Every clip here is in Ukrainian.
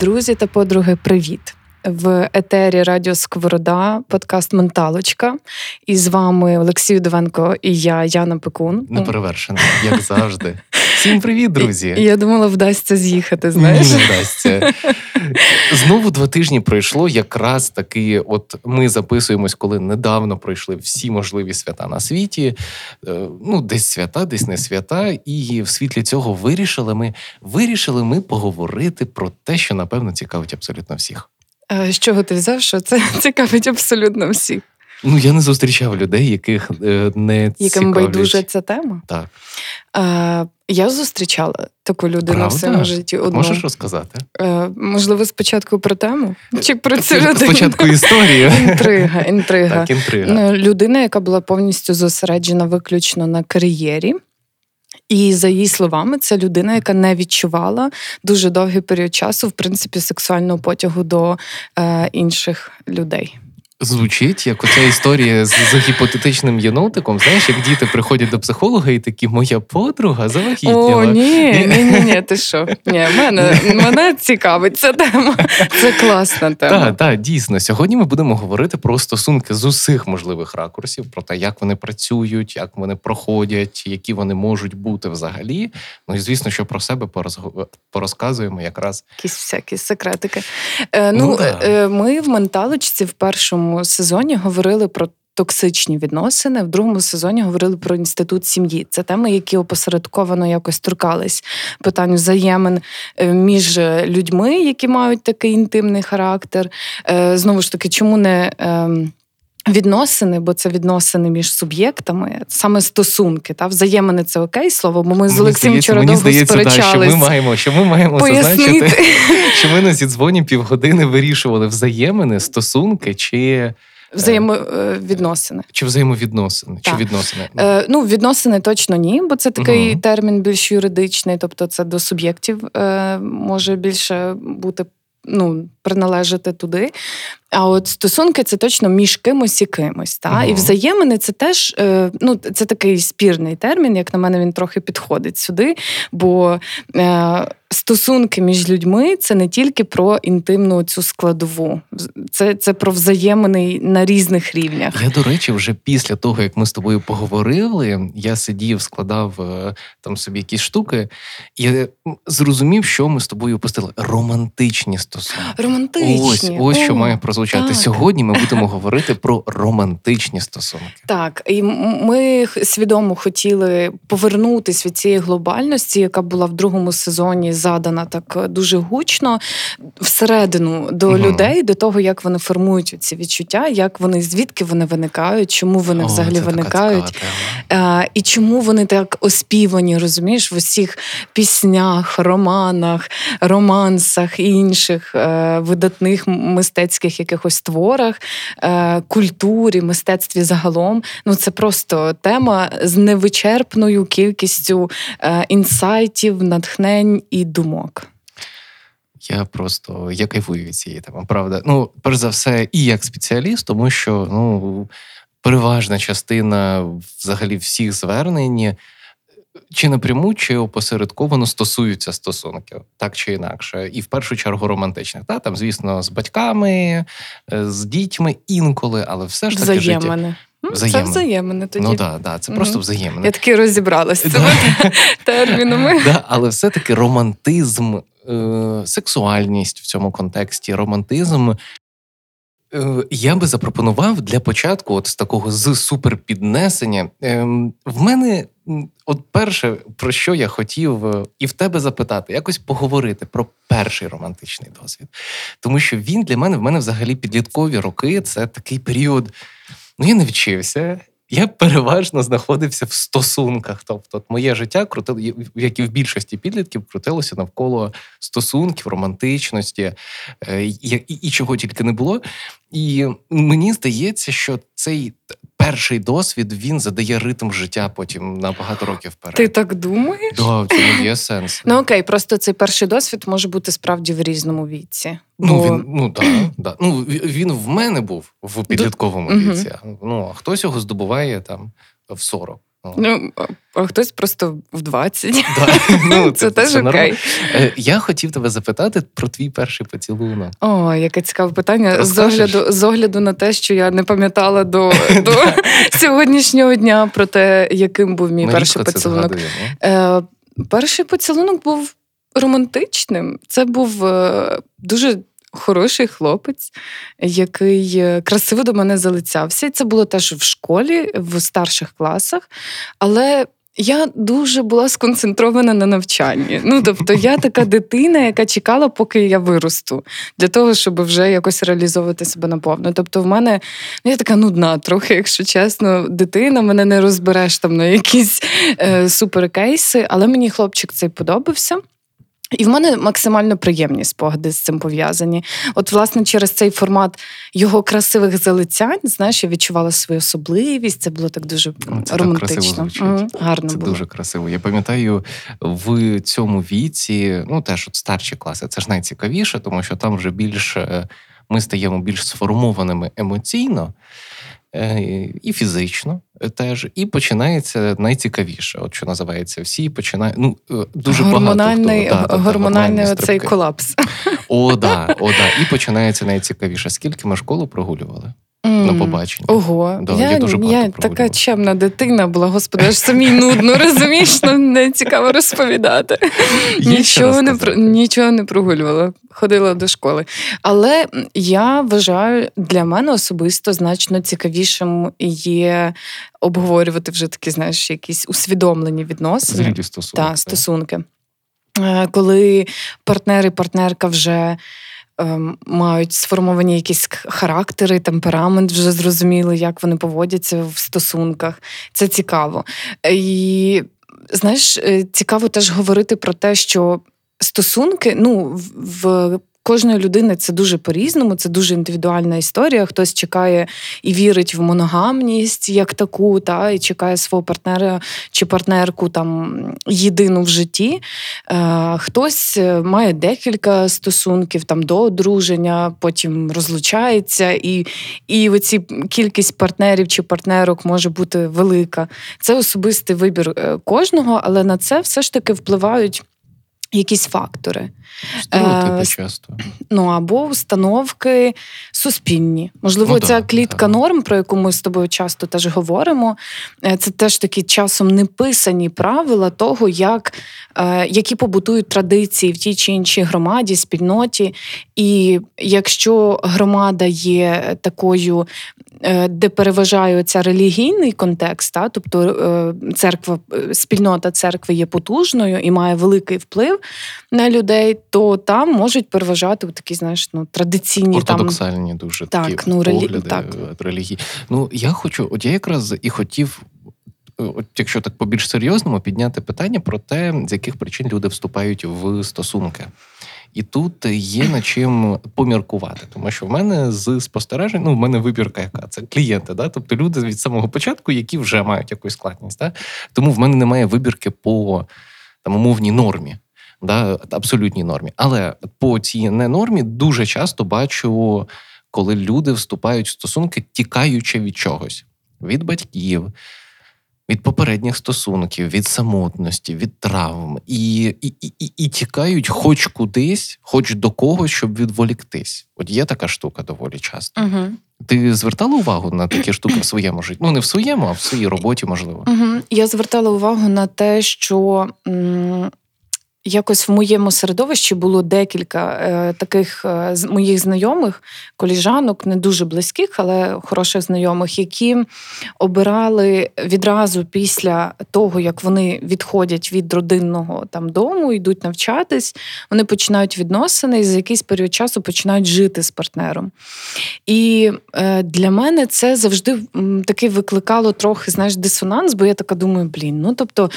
Друзі та подруги, привіт! В етері Радіо Сковорода, подкаст Менталочка. І з вами Олексій Довенко і я, Яна Пекун. Неперевершена, як завжди. Всім привіт, друзі! Я думала, вдасться з'їхати. Знаєш, Ні, не вдасться. Знову два тижні пройшло. Якраз таки, от ми записуємось, коли недавно пройшли всі можливі свята на світі. Е, Ну, десь свята, десь не свята. І в світлі цього вирішили ми вирішили ми поговорити про те, що напевно цікавить абсолютно всіх. Е, з чого ти взяв, що це цікавить абсолютно всіх. Ну я не зустрічав людей, яких е, не Яким цікавлять. байдуже ця тема. Так. Е, я зустрічала таку людину Правда? в своєму житті. Одну. Можеш розказати? Е, можливо, спочатку про тему? Чи про цю Це людину? спочатку історію. Інтрига, інтрига. Так, інтрига. Ну, людина, яка була повністю зосереджена виключно на кар'єрі. І за її словами, це людина, яка не відчувала дуже довгий період часу, в принципі, сексуального потягу до е, інших людей. Звучить як оця історія з, з гіпотетичним єнотиком. Знаєш, як діти приходять до психолога і такі, моя подруга завагітніла. О, ні, ні, ні, ні, ти що? Ні, мене, мене цікавить ця тема. Це класна тема. Так, так, дійсно. Сьогодні ми будемо говорити про стосунки з усіх можливих ракурсів, про те, як вони працюють, як вони проходять, які вони можуть бути взагалі. Ну і звісно, що про себе порозказуємо якраз. Якісь всякі секретики. Е, ну, Ну, да. е, ми в менталочці в першому сезоні говорили про. Токсичні відносини в другому сезоні говорили про інститут сім'ї. Це теми, які опосередковано якось торкались питань взаємин е, між людьми, які мають такий інтимний характер. Е, Знову ж таки, чому не ем, відносини, бо це відносини між суб'єктами, саме стосунки, та взаємини це окей слово, бо ми з Олексієм вчора довго здається, да, що ми маємо, що ми маємо Пояснити. зазначити, що ми на зідзвоні півгодини вирішували взаємини, стосунки чи, Взаємовідносини. чи взаємовідносини, чи відносини. Е, ну, відносини точно ні, бо це такий Мгм. термін більш юридичний, тобто це до суб'єктів е, може більше бути. Ну, приналежати туди. А от стосунки це точно між кимось і кимось. Та? І Мгм. взаємини це теж е, ну, це такий спірний термін, як на мене, він трохи підходить сюди. Бо е, стосунки між людьми це не тільки про інтимну цю складову, це, це про взаємини на різних рівнях. Я, до речі, вже після того, як ми з тобою поговорили, я сидів, складав е, там собі якісь штуки, і зрозумів, що ми з тобою опустили. Романтичні стосунки. Романтичні. Ось, ось що має прозвучати. так. Сьогодні ми будемо говорити про романтичні стосунки. Так, і ми свідомо хотіли повернутись від цієї глобальності, яка була в другому сезоні задана так е, дуже гучно всередину до Мгм. людей, до того, як вони формують ці відчуття, як вони звідки вони виникають, чому вони О, взагалі виникають. тема. Е, і чому вони так оспівані, розумієш, в усіх піснях, романах, романсах і інших е, видатних мистецьких якихось творах, е, культурі, мистецтві загалом. Ну це просто тема з невичерпною кількістю е, інсайтів, натхнень і думок. Я просто я кайфую від цієї теми. Правда. Ну, перш за все, і як спеціаліст, тому що ну, переважна частина взагалі всіх звернень. Чи напряму, чи опосередковано стосуються стосунків, так чи інакше, і в першу чергу романтичних. Та там, звісно, з батьками, е, з дітьми інколи, але все ж таки життя. Взаємини. Ну, Це Взаємини. взаємини тоді. Ну так, да, це Мгм. просто взаємини. Я таки розібралася з цими термінами. Да, але все-таки романтизм, е, сексуальність в цьому контексті, романтизм. Е, я би запропонував для початку, от з такого з суперпіднесення. Е, в мене, от перше, про що я хотів е, і в тебе запитати, якось поговорити про перший романтичний досвід. Тому що він для мене, в мене взагалі підліткові роки це такий період. Ну, я не вчився, я переважно знаходився в стосунках. Тобто, моє життя крутило, як і в більшості підлітків, крутилося навколо стосунків, романтичності е, і, і, і чого тільки не було. І мені здається, що цей перший досвід він задає ритм життя потім на багато років вперед. Ти так думаєш? Да, в цьому є сенс. Ну окей, просто цей перший досвід може бути справді в різному віці. Ну Бо... він ну да, да. Ну він в мене був в підлітковому віці. Ну а хтось його здобуває там в 40. Ну, а хтось просто в 20. да. ну, Це теж нормально. окей. Е, Я хотів тебе запитати про твій перший поцілунок. О, яке цікаве питання. З огляду, з огляду на те, що я не пам'ятала до, до сьогоднішнього дня про те, яким був мій Ми перший поцілунок. Е, перший поцілунок був романтичним. Це був е, дуже хороший хлопець, який е, красиво до мене залицявся. І це було теж в школі, в старших класах. Але. Я дуже була сконцентрована на навчанні. Ну, тобто, я така дитина, яка чекала, поки я виросту, для того, щоб вже якось реалізовувати себе наповну. Тобто, в мене ну, я така нудна, трохи, якщо чесно, дитина, мене не розбереш там на якісь е, суперкейси, але мені хлопчик цей подобався. І в мене максимально приємні спогади з цим пов'язані. От, власне, через цей формат його красивих залицянь, знаєш, я відчувала свою особливість. Це було так дуже це так романтично. звучить. Мгм, гарно Це було. дуже красиво. Я пам'ятаю, в цьому віці, ну теж от старші класи, це ж найцікавіше, тому що там вже більш е, ми стаємо більш сформованими емоційно і фізично е, теж. І починається найцікавіше, от що називається, всі починають. Ну е, дуже гормональний, багато хто, да, да, да, гормональний оцей колапс. О, да, о, да. І починається найцікавіше. Скільки ми школу прогулювали на побачення? Ого, Да, я, я дуже я така чемна дитина була, господи, аж самій нудно, розумієш, ну, не цікаво розповідати. Нічого не, про- нічого не прогулювала, ходила до школи. Але я вважаю, для мене особисто значно цікавішим є обговорювати вже такі, знаєш, якісь усвідомлені відносини Зрілі стосунки. та стосунки. Е, Коли партнер і партнерка вже мають сформовані якісь характери, темперамент, вже зрозуміли, як вони поводяться в стосунках. Це цікаво. І знаєш, е, цікаво теж говорити про те, що стосунки, ну, в кожної людини це дуже по-різному, це дуже індивідуальна історія. Хтось чекає і вірить в моногамність як таку, та, і чекає свого партнера чи партнерку там єдину в житті. Е, хтось е, має декілька стосунків там до одруження, потім розлучається, і, і оці кількість партнерів чи партнерок може бути велика. Це особистий вибір е, кожного, але на це все ж таки впливають. Якісь фактори, Стереотипи Е, часто. ну або установки суспільні. Можливо, Ну, ця да, клітка да. норм, про яку ми з тобою часто теж говоримо, е, це теж такі часом неписані правила того, як, е, які побутують традиції в тій чи іншій громаді, спільноті. І якщо громада є такою. Де переважає ця релігійний контекст, та, тобто церква, спільнота церкви є потужною і має великий вплив на людей, то там можуть переважати такі, знаєш, ну традиційні там Ортодоксальні дуже Так, такі ну, погляди так. е, релігії. Ну я хочу, от я якраз і хотів. е, От якщо так побільш серйозному, підняти питання про те, з яких причин люди вступають в стосунки. І тут є над чим поміркувати, тому що в мене з спостережень, ну в мене вибірка яка це клієнти, да? тобто люди від самого початку, які вже мають якусь складність. Да? Тому в мене немає вибірки по там умовній нормі, да? абсолютній нормі. Але по цій ненормі дуже часто бачу, коли люди вступають в стосунки, тікаючи від чогось, від батьків. Від попередніх стосунків, від самотності, від травм, і, і, і, і, тікають хоч кудись, хоч до когось, щоб відволіктись. От є така штука доволі часто. Угу. Ти звертала увагу на такі штуки в своєму житті? Ну не в своєму, а в своїй роботі, можливо. Угу. Я звертала увагу на те, що м, якось в моєму середовищі було декілька е, таких е, моїх знайомих, коліжанок, не дуже близьких, але хороших знайомих, які обирали відразу після того, як вони відходять від родинного там дому, йдуть навчатись, вони починають відносини і за якийсь період часу починають жити з партнером. І е, для мене це завжди таки викликало трохи знаєш, дисонанс, бо я така думаю, блін, ну тобто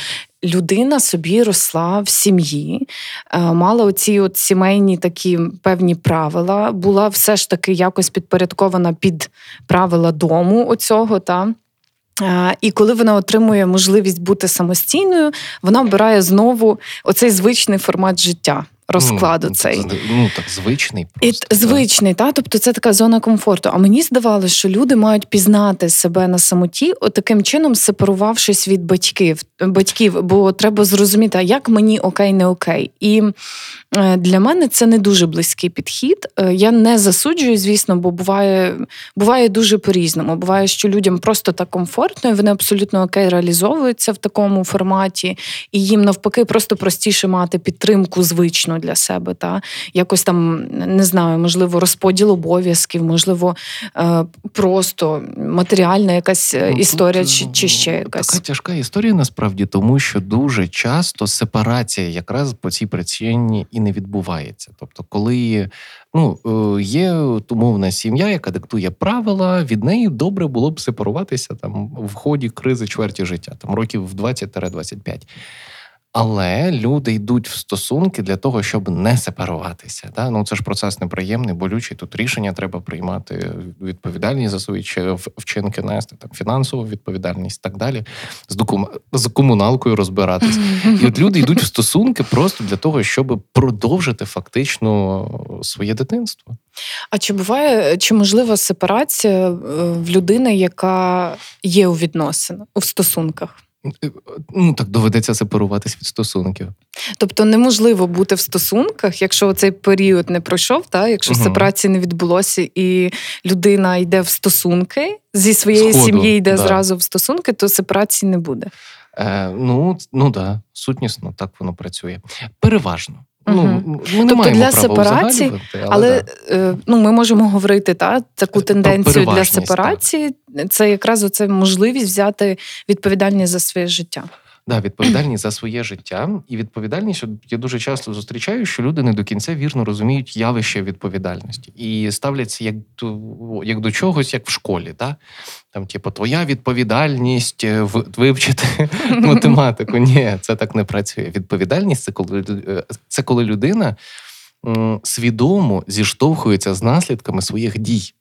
людина собі росла в сім'ї, е, мала оці от сімейні такі певні правила, була все ж таки якось підпорядкована під правила дому оцього. Та. Е, І коли вона отримує можливість бути самостійною, вона обирає знову оцей звичний формат життя, розкладу ну, цей. так, Ну так звичний І просто. т- звичний, та тобто це така зона комфорту. А мені здавалося, що люди мають пізнати себе на самоті, от таким чином сепарувавшись від батьків, батьків, бо треба зрозуміти, а як мені окей, не окей. І для мене це не дуже близький підхід. Е, Я не засуджую, звісно, бо буває, буває дуже по-різному. Буває, що людям просто так комфортно, і вони абсолютно окей реалізовуються в такому форматі, і їм навпаки просто простіше мати підтримку звичну для себе. Та? Якось там не знаю, можливо, розподіл обов'язків, можливо, е, просто матеріальна якась е, Ну, історія, чи, чи ще якась. Така тяжка історія насправді, тому що дуже часто сепарація якраз по цій причині і не відбувається. Тобто, коли ну, е, є умовна сім'я, яка диктує правила, від неї добре було б сепаруватися там в ході кризи чверті життя, там років в 20-25. Але люди йдуть в стосунки для того, щоб не сепаруватися. Да? Ну це ж процес неприємний, болючий. Тут рішення треба приймати, відповідальність за свої вчинки нести, там фінансову відповідальність, так далі, з докум... з комуналкою розбиратись. І от люди йдуть в стосунки просто для того, щоб продовжити фактично своє дитинство. А чи буває, чи можлива сепарація е, в людини, яка є у відносинах, у стосунках? Ну так доведеться сепаруватись від стосунків. Тобто неможливо бути в стосунках, якщо цей період не пройшов, та якщо угу. сепарації не відбулося, і людина йде в стосунки зі своєї сім'єю сім'ї, йде да. зразу в стосунки, то сепарації не буде. Е, ну, ну да, сутнісно так воно працює. Переважно. Ну, угу. ми не Тобто маємо для права сепарації, але, Але да. е, ну, ми можемо говорити та, таку тенденцію для сепарації. сепарації. Це якраз оце можливість взяти відповідальність за своє життя. Да, відповідальність за своє життя і відповідальність. Я дуже часто зустрічаю, що люди не до кінця вірно розуміють явище відповідальності і ставляться як до, як до чогось, як в школі. Да? Там, типу, твоя відповідальність е, вивчити математику. Ні, це так не працює. Відповідальність це коли е, це коли людина свідомо зіштовхується з наслідками своїх дій.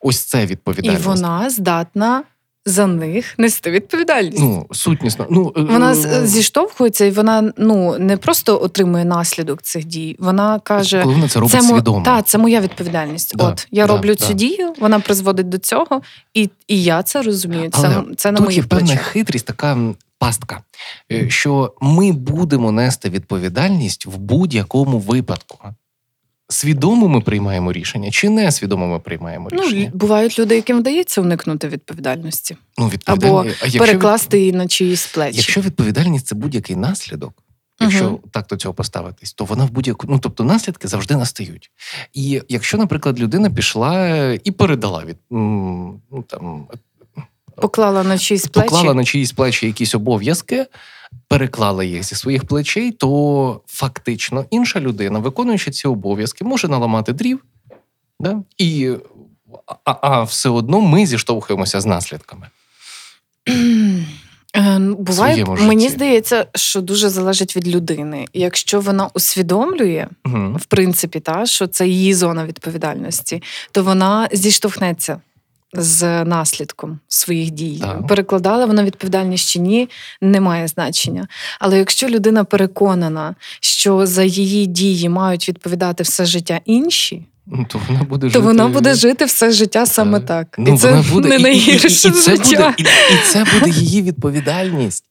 Ось це відповідальність. І вона здатна за них нести відповідальність. Ну, сутнісно. Ну, е, Вона е, зіштовхується, і вона ну не просто отримує наслідок цих дій. Вона каже, коли вона це робить це мо- свідомо. та, це моя відповідальність. Да, От я да, роблю да. цю дію, вона призводить до цього, і, і я це розумію. Це, Але це на Тут є моїх певна плечах. хитрість, така пастка, е, що ми будемо нести відповідальність в будь-якому випадку. Свідомо ми приймаємо рішення, чи не свідомо ми приймаємо Ну, рішення? л- бувають люди, яким вдається уникнути відповідальності, Ну, відповідальні- або а якщо, перекласти її на чиїсь плечі. Якщо відповідальність це будь-який наслідок, якщо Мгм. так до цього поставитись, то вона в будь-яку. Ну тобто наслідки завжди настають. І якщо, наприклад, людина пішла і передала від ну, там Поклала на чиїсь плечі. поклала на чиїсь плечі якісь обов'язки, переклала їх зі своїх плечей, то фактично інша людина, виконуючи ці обов'язки, може наламати дрів, да? і, а, а все одно ми зіштовхуємося з наслідками. Е, Буває, мені здається, що дуже залежить від людини. Якщо вона усвідомлює, Угу. в принципі, та, що це її зона відповідальності, то вона зіштовхнеться з наслідком своїх дій. Так. Перекладала вона відповідальність чи ні, не має значення. Але якщо людина переконана, що за її дії мають відповідати все життя інші, Ну, то вона буде то жити. вона буде жити все життя саме так. Ну, і це буде, не і- і- і- найгірше і, життя. буде, і це буде її відповідальність.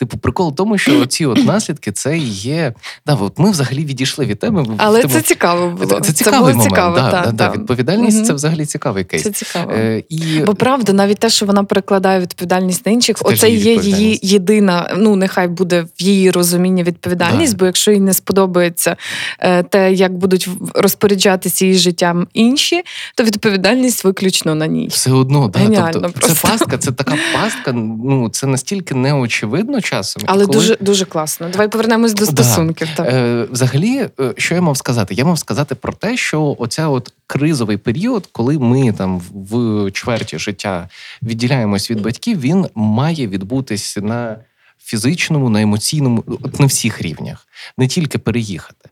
Типу, прикол в тому, що ці от наслідки це є. Да, от ми взагалі відійшли від теми. Але Типу, це цікаво було. Це, це цікавий було момент. цікаво, да, та, да, да. та. Відповідальність Мгм. це взагалі цікавий кейс. Це цікаво. Е, і Бо правда, навіть те, що вона перекладає відповідальність на інших, Це оце її є її єдина. Ну нехай буде в її розумінні відповідальність, Да. бо якщо їй не сподобається е, те, як будуть розпоряджатися її життям інші, то відповідальність виключно на ній. все одно, да, Геніально тобто, це просто. пастка, це така пастка. Ну це настільки неочевидно часом. Але коли- дуже дуже класно. Давай повернемось до Да. Так. Е, взагалі, е, що я мав сказати? Я мав сказати про те, що оця от кризовий період, коли ми там в чверті життя відділяємось від батьків, він має відбутись на фізичному, на емоційному, от на всіх рівнях, не тільки переїхати.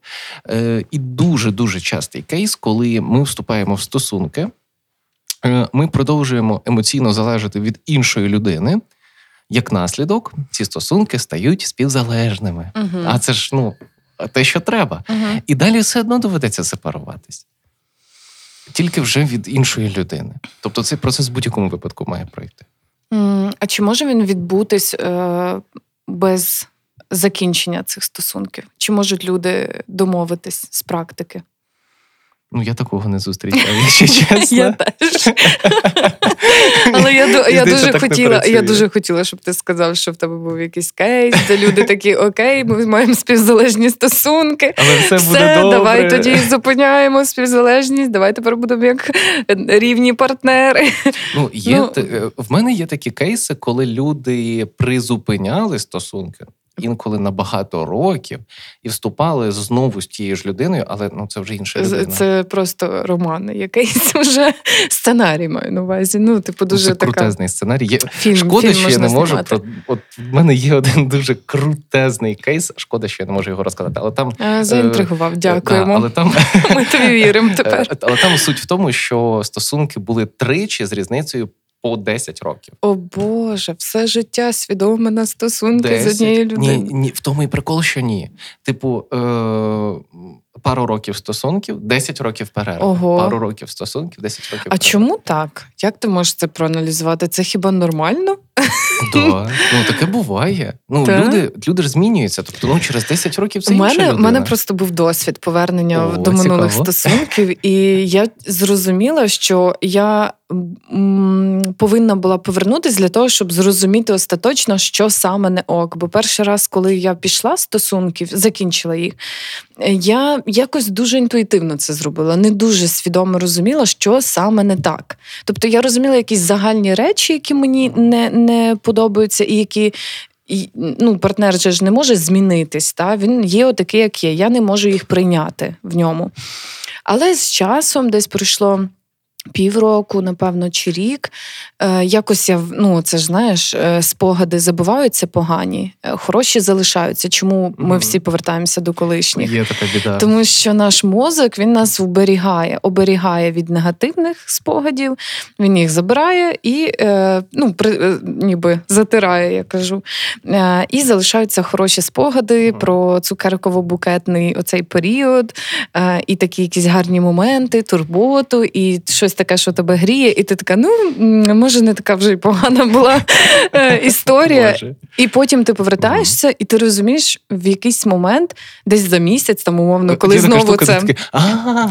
Е, і дуже дуже частий кейс, коли ми вступаємо в стосунки, е, ми продовжуємо емоційно залежати від іншої людини. Як наслідок, ці стосунки стають співзалежними. Угу. А це ж ну те, що треба. Угу. І далі все одно доведеться сепаруватись. Тільки вже від іншої людини. Тобто цей процес в будь-якому випадку має пройти. А чи може він відбутись е, без закінчення цих стосунків? Чи можуть люди домовитись з практики? Ну, я такого не зустрічав, якщо чесно. Я теж. Але я, я дуже хотіла, я дуже хотіла, щоб ти сказав, що в тебе був якийсь кейс, де люди такі: окей, ми маємо співзалежні стосунки. Але все, буде добре. давай тоді зупиняємо співзалежність. Давай тепер будемо як рівні партнери. Ну, є, Ну- е, в мене є такі кейси, коли люди призупиняли стосунки. Інколи на багато років і вступали знову з тією ж людиною, але ну це вже інша людина. Це просто роман, якийсь вже сценарій маю на увазі. Ну, типу, дуже це така крутезний сценарій. Є... фільм. Шкода, фільм що я не можу знімати. про от в мене є один дуже крутезний кейс. Шкода, що я не можу його розказати. Але там Заінтригував, е, дякуємо. да, але там Ми тобі віримо тепер. Е, Але там суть в тому, що стосунки були тричі з різницею по 10 років. О Боже, все життя свідоме на стосунки з однією людиною. ні, в тому і прикол, що ні. Типу, е, пару років стосунків, 10 років перерви. Ого. Пару років стосунків, 10 років. А перерви. чому так? Як ти можеш це проаналізувати? Це хіба нормально? Да. Ну таке буває. Ну Так? люди, люди ж змінюються. Тобто, ну через 10 років це У інша мене, у мене просто був досвід повернення О, до минулих цікаво. стосунків, і я зрозуміла, що я повинна була повернутися для того, щоб зрозуміти остаточно, що саме не ок. Бо перший раз, коли я пішла з стосунків, закінчила їх, е, я якось дуже інтуїтивно це зробила, не дуже свідомо розуміла, що саме не так. Тобто я розуміла якісь загальні речі, які мені не, не подобаються, і які. І, ну, партнер же ж не може змінитись, та? він є отакий, як є. Я не можу їх прийняти в ньому. Але з часом десь пройшло. Півроку, напевно, чи рік. Е, якось я ну, це ж знаєш, е, спогади забуваються погані, е, хороші залишаються. Чому ми всі повертаємося до колишніх? Є така біда. Тому що наш мозок він нас оберігає, оберігає від негативних спогадів, він їх забирає і ну, при, ніби затирає, я кажу. І залишаються хороші спогади Мгм. про цукерково-букетний оцей період, і такі якісь гарні моменти, турботу, і щось таке, що тебе гріє, і ти така, ну може, не така вже й погана була е, історія. І потім ти повертаєшся, і ти розумієш в якийсь момент, десь за місяць, там умовно, коли знову це. «А,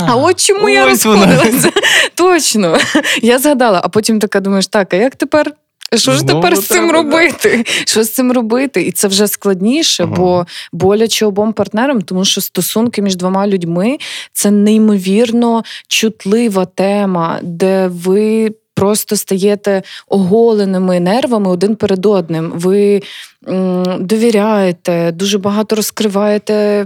А от чому я розходилася? Точно. Я згадала, а потім така думаєш, так, а як тепер? Що ж Знову тепер з цим треба, да. робити? Що з цим робити? І це вже складніше, Ага. бо боляче обом партнерам, тому що стосунки між двома людьми це неймовірно чутлива тема, де ви просто стаєте оголеними нервами один перед одним. Ви довіряєте, дуже багато розкриваєте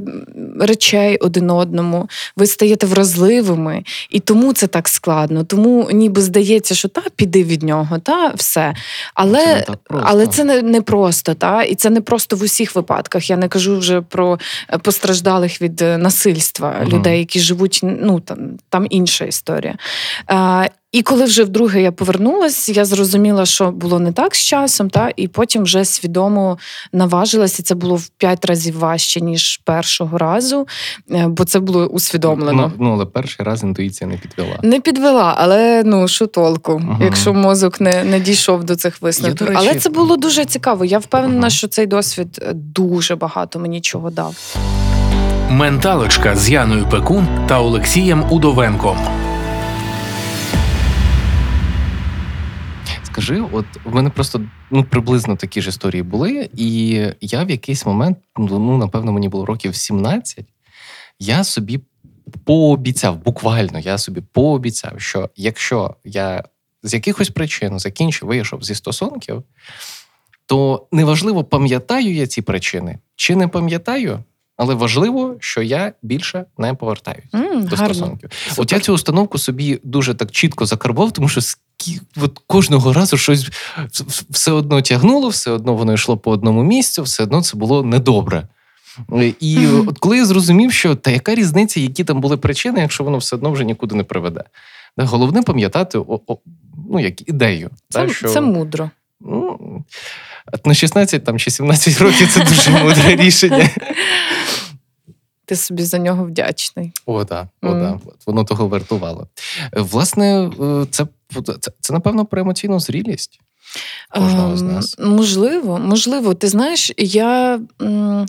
речей один одному, ви стаєте вразливими, і тому це так складно. Тому ніби здається, що та піди від нього, та все. Але Це не але це не, не просто, та і це не просто в усіх випадках. Я не кажу вже про е, постраждалих від е, насильства Мгм. людей, які живуть. Ну там, там інша історія. А, І коли вже вдруге я повернулась, я зрозуміла, що було не так з часом, та і потім вже свідомо наважилася. Це було в п'ять разів важче ніж першого разу, е, бо це було усвідомлено. Ну, ну, але перший раз інтуїція не підвела. Не підвела, але ну що толку, Ага. якщо мозок не, не дійшов до цих висновків. Я, до речі- Але це було дуже цікаво. Я впевнена, Ага. що цей досвід е, дуже багато мені чого дав. Менталочка з Яною Пекун та Олексієм Удовенком. Скажи, от в мене просто ну приблизно такі ж історії були, і я в якийсь момент, ну напевно, мені було років 17, я собі пообіцяв, буквально я собі пообіцяв, що якщо я з якихось причин закінчив, вийшов зі стосунків, то неважливо, пам'ятаю я ці причини чи не пам'ятаю, але важливо, що я більше не повертаюсь М, до гарно. стосунків. От я цю установку собі дуже так чітко закарбував, тому що от кожного разу щось все одно тягнуло, все одно воно йшло по одному місцю, все одно це було недобре. Е, І от коли я зрозумів, що та яка різниця, які там були причини, якщо воно все одно вже нікуди не приведе. Головне пам'ятати о, о, ну, як ідею. Це, та, що, це мудро. ну, на 16 там, чи 17 років це дуже мудре рішення. Ти собі за нього вдячний. О, да, о, Мгм. да. Воно того вартувало. Власне, е, це, це, це напевно, про емоційну зрілість. Кожного з Ем, нас. Можливо, можливо. Ти знаєш, я. е,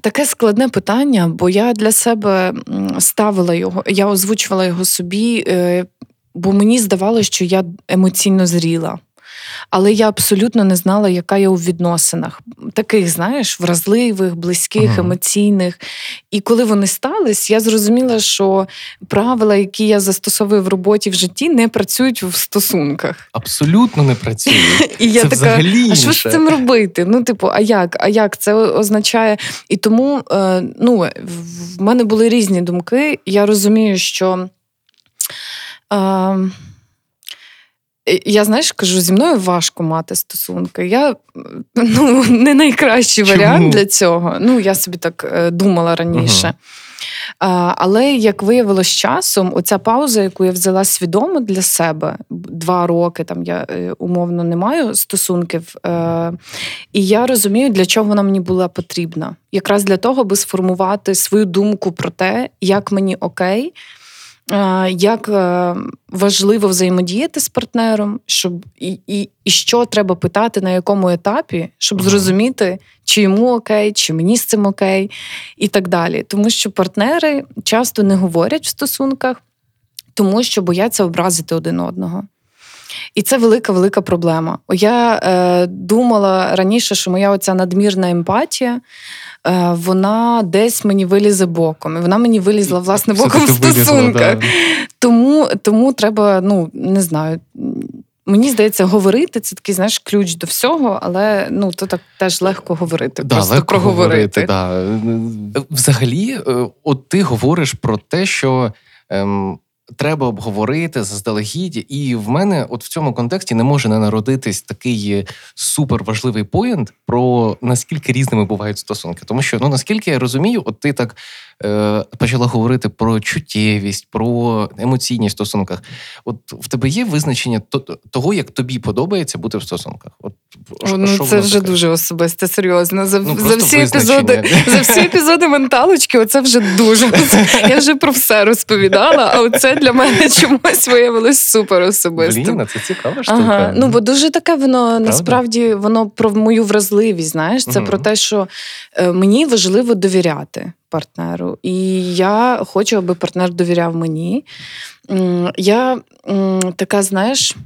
Таке складне питання, бо я для себе ставила його, я озвучувала його собі, е, бо мені здавалося, що я емоційно зріла. Але я абсолютно не знала, яка я у відносинах. Таких, знаєш, вразливих, близьких, Мгм. емоційних. І коли вони стались, я зрозуміла, що правила, які я застосовую в роботі в житті, не працюють в стосунках. Абсолютно не працює. І я така, а що з цим робити? Ну, типу, а як? А як це означає? І тому е, ну, в- в мене були різні думки. Я розумію, що. Е, я знаєш, кажу, зі мною важко мати стосунки. Я ну, не найкращий Чому? варіант для цього. Ну, я собі так е, думала раніше. Ага. А, але як виявилось з часом, оця пауза, яку я взяла свідомо для себе, два роки там я е, умовно не маю стосунків. Е, і я розумію, для чого вона мені була потрібна. Якраз для того, аби сформувати свою думку про те, як мені окей. Як е, важливо взаємодіяти з партнером, щоб і, і, і що треба питати на якому етапі, щоб зрозуміти, чи йому окей, чи мені з цим окей, і так далі. Тому що партнери часто не говорять в стосунках, тому що бояться образити один одного. І це велика, велика проблема. Я е, думала раніше, що моя оця надмірна емпатія, е, вона десь мені вилізе боком. І вона мені вилізла, власне, боком в стосунках. да. Тому, тому треба, ну не знаю. Мені здається, говорити це такий, знаєш, ключ до всього, але ну то так теж легко говорити. Да, просто легко проговорити. говорити, да. Взагалі, е, от ти говориш про те, що ем, треба обговорити заздалегідь, і в мене, от в цьому контексті, не може не народитись такий суперважливий поєнт про наскільки різними бувають стосунки. Тому що, ну наскільки я розумію, от ти так е, почала говорити про чуттєвість, про емоційність в стосунках. От в тебе є визначення того, як тобі подобається бути в стосунках? От О, ну, що це вже таке? дуже особисте, серйозно. За, Ну, за всі епізоди, за всі епізоди менталочки, оце вже дуже. Я вже про все розповідала, а оце для мене чомусь виявилось супер особистим. Блін, це цікава штука. Ага, ну бо дуже таке воно насправді воно про мою вразливість. Знаєш, це Мгм. про те, що е, мені важливо довіряти партнеру, і я хочу, аби партнер довіряв мені. Я така, знаєш.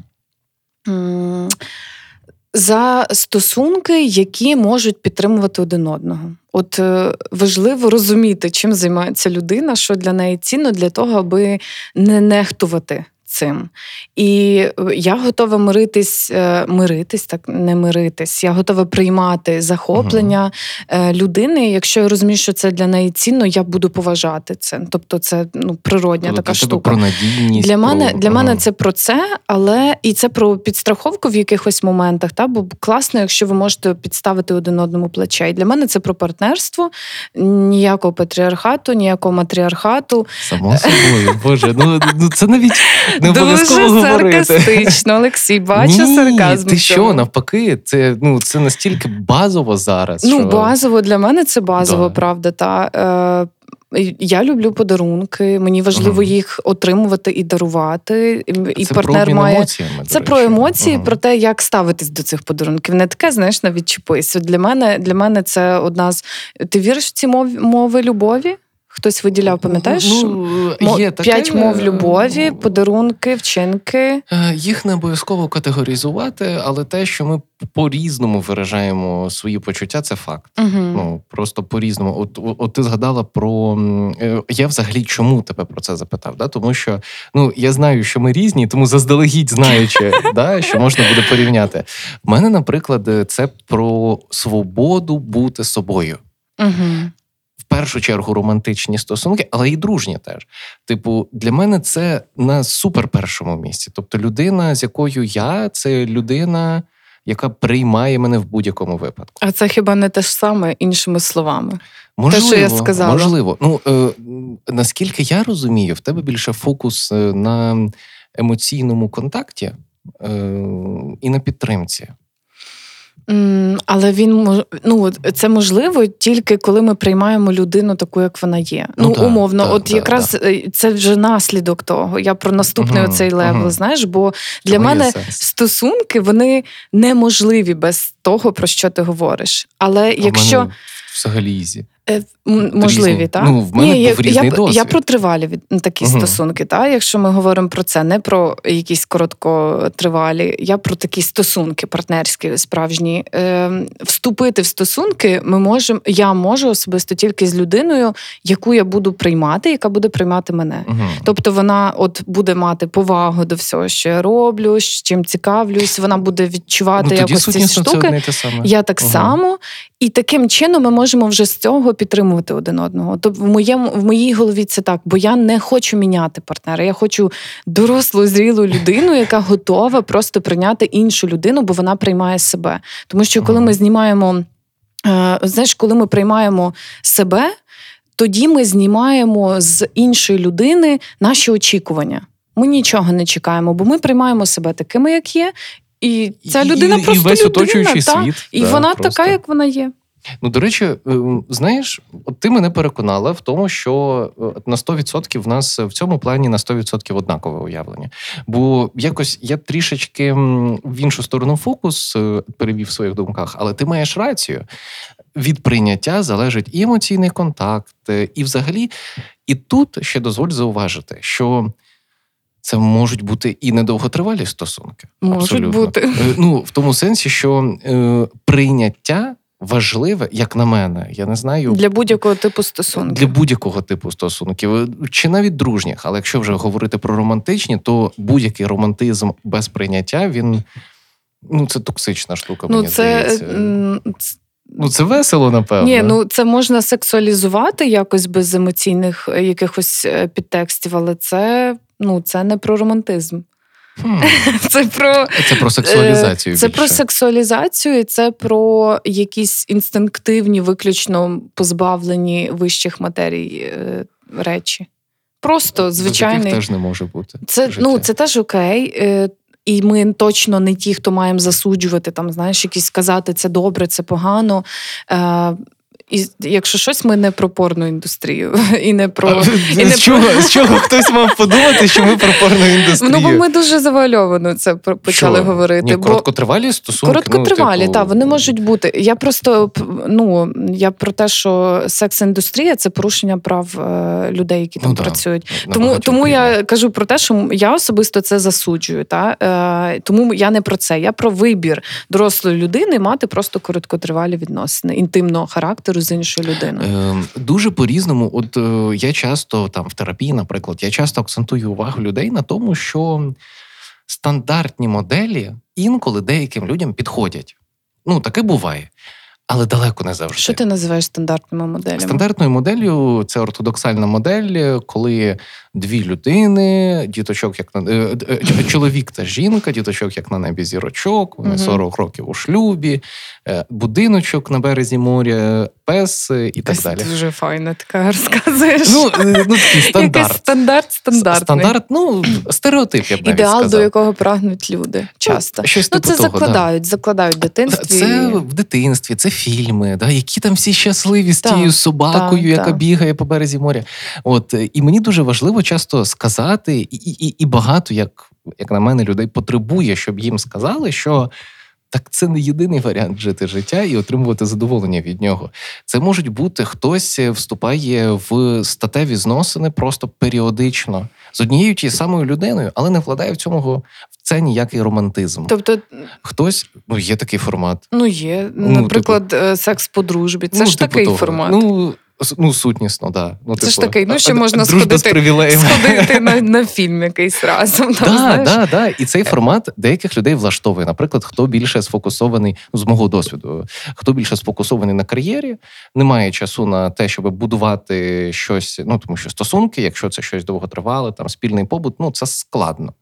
За стосунки, які можуть підтримувати один одного. От е, важливо розуміти, чим займається людина, що для неї цінно для того, аби не нехтувати цим. І е, я готова миритись, е, миритись, так не миритись. Я готова приймати захоплення е, людини. Якщо я розумію, що це для неї цінно, я буду поважати це. Тобто, це ну природня Тобто така штука. про надійність. Для мене про... для мене це про це, але і це про підстраховку в якихось моментах. Та бо класно, якщо ви можете підставити один одному плече. І для мене це про партнерство, ніякого патріархату, ніякого матріархату. Само собою, Боже, ну, ну це навіть не обов'язково Дуже говорити. саркастично, Олексій. Бачу Ні, сарказм. Ти що, навпаки, це ну це настільки базово зараз. Ну, що... базово для мене це базово, Да. правда. Та е, я люблю подарунки. Мені важливо Ага. їх отримувати і дарувати. І, це партнер про має емоціями, Це про емоції, Ага. про те, як ставитись до цих подарунків. Не таке, знаєш, на відчепись. От Для мене, для мене це одна з. Ти віриш в ці мови, мови любові? Хтось виділяв, пам'ятаєш? Ну, є таке, П'ять мов любові, е, подарунки, вчинки. Е, Їх не обов'язково категоризувати, але те, що ми по-різному виражаємо свої почуття, це факт. Угу. Ну просто по-різному. От, от, ти згадала про е, я взагалі чому тебе про це запитав? Да? Тому що ну я знаю, що ми різні, тому заздалегідь знаючи, да, що можна буде порівняти. В мене, наприклад, це про свободу бути собою. Угу. Першу чергу романтичні стосунки, але і дружні теж. Типу, для мене це на супер першому місці. Тобто, людина, з якою я, це людина, яка приймає мене в будь-якому випадку. А це хіба не те ж саме іншими словами? Можливо, що я сказала. можливо. Ну е, наскільки я розумію, в тебе більше фокус е, на емоційному контакті е, і на підтримці. Але він ну, це можливо тільки коли ми приймаємо людину таку, як вона є. Ну, Ну, та, умовно, та, от та, якраз е, це вже наслідок того. Я про наступний угу, оцей level, Угу. знаєш, бо для Цього мене стосунки вони неможливі без того, про що ти говориш. Але А якщо мене взагалі easy. Е, м- Можливі, Різні. так? Ну, в мене я, був різний я, досвід. я про тривалі від ну, такі Мгм. стосунки, так? Якщо ми говоримо про це, не про якісь короткотривалі, я про такі стосунки партнерські, справжні. Е, вступити в стосунки ми можемо, я можу особисто тільки з людиною, яку я буду приймати, яка буде приймати мене. Мгм. Тобто вона от буде мати повагу до всього, що я роблю, з чим цікавлюсь, вона буде відчувати ну, тоді якось ці сутнісно це штуки. одне те саме. Я так Ага. само, і таким чином ми можемо вже з цього підтримувати один одного. Тобто в моєму в моїй голові це так, бо я не хочу міняти партнера. Я хочу дорослу, зрілу людину, яка готова просто прийняти іншу людину, бо вона приймає себе. Тому що коли ми знімаємо, е, знаєш, коли ми приймаємо себе, тоді ми знімаємо з іншої людини наші очікування. Ми нічого не чекаємо, бо ми приймаємо себе такими, як є. І ця людина і, просто і весь людина, оточуючий та? світ. і да, вона просто. така, як вона є. Ну, до речі, е, знаєш, от ти мене переконала в тому, що е, на 100% в нас в цьому плані на 100% однакове уявлення. Бо якось я трішечки в іншу сторону фокус е, перевів в своїх думках, але ти маєш рацію. Від прийняття залежить і емоційний контакт, і взагалі. І тут ще дозволь зауважити, що. Це можуть бути і недовготривалі стосунки. Можуть Абсолютно. бути. Е, Ну, в тому сенсі, що е, прийняття важливе, як на мене. Я не знаю Для будь-якого типу стосунків. для будь-якого типу стосунків, е, чи навіть дружніх. Але якщо вже говорити про романтичні, то будь-який романтизм без прийняття він ну це токсична штука. ну, мені це, здається. Ну це весело, напевно. ні, ну це можна сексуалізувати якось без емоційних е, якихось е, підтекстів, але це, ну, це не про романтизм. Хм. Це про Це про сексуалізацію. Е, Це більше. про сексуалізацію, і це про якісь інстинктивні, виключно позбавлені вищих матерій е, речі. Просто звичайний. яких теж не може бути. Це ну це теж окей. Е, І ми точно не ті, хто маємо засуджувати, там, знаєш, якісь сказати це добре, це погано. Е, і якщо щось, ми не про порну індустрію і не про. А, і не з, чого, з чого хтось мав подумати, що ми про порну індустрію? Ну, бо ми дуже завуальовано це про- почали Що? говорити. Ні, бо... короткотривалі стосунки. Короткотривалі, ну, типу... так, вони можуть бути. Я просто ну я про те, що секс-індустрія це порушення прав е, людей, які там Ну, працюють. на Тому, тому я кажу про те, що я особисто це засуджую. Та? Е, тому я не про це. Я про вибір дорослої людини мати просто короткотривалі відносини інтимного характеру простору з іншою людиною? Е, Дуже по-різному. От е, я часто там в терапії, наприклад, я часто акцентую увагу людей на тому, що стандартні моделі інколи деяким людям підходять. Ну, таке буває, але далеко не завжди. Що ти називаєш стандартними моделями? Стандартною моделлю це ортодоксальна модель, коли дві людини, діточок, як на е, е, чоловік та жінка, діточок, як на небі зірочок, вони 40 років у шлюбі, е, будиночок на березі моря, пес і так далі. Дуже файно така розказуєш. Ну, ну такий Якийсь стандарт. стандарт стандартний. Стандарт, ну стереотип, я б навіть Ідеал, сказав. до якого прагнуть люди часто. Ну, щось Ну, типу це того, да. закладають, закладають в дитинстві. Це в дитинстві, це фільми, да, які там всі щасливі з тією собакою, так, яка так. бігає по березі моря. От е, і мені дуже важливо часто сказати, і, і, і багато, як, як на мене, людей потребує, щоб їм сказали, що. Так це не єдиний варіант жити життя і отримувати задоволення від нього. Це можуть бути хтось е, вступає в статеві зносини просто періодично з однією тією самою людиною, але не вкладає в цьому це ніякий романтизм. Тобто, Хтось, ну є такий формат. ну є, Ну, наприклад, е, секс по дружбі. Це Ну, ж типу такий того. формат. Ну, ну сутнісно, да. Ну, Це ж типу, такий, ну, ще можна сходити-. Сходити на, на фільм якийсь разом. Там, Да, да, да. І цей формат деяких людей влаштовує. Наприклад, хто більше сфокусований ну, з мого досвіду, хто більше сфокусований на кар'єрі, не має часу на те, щоб будувати щось. Ну тому що стосунки, якщо це щось довготривале, там спільний побут, ну це складно.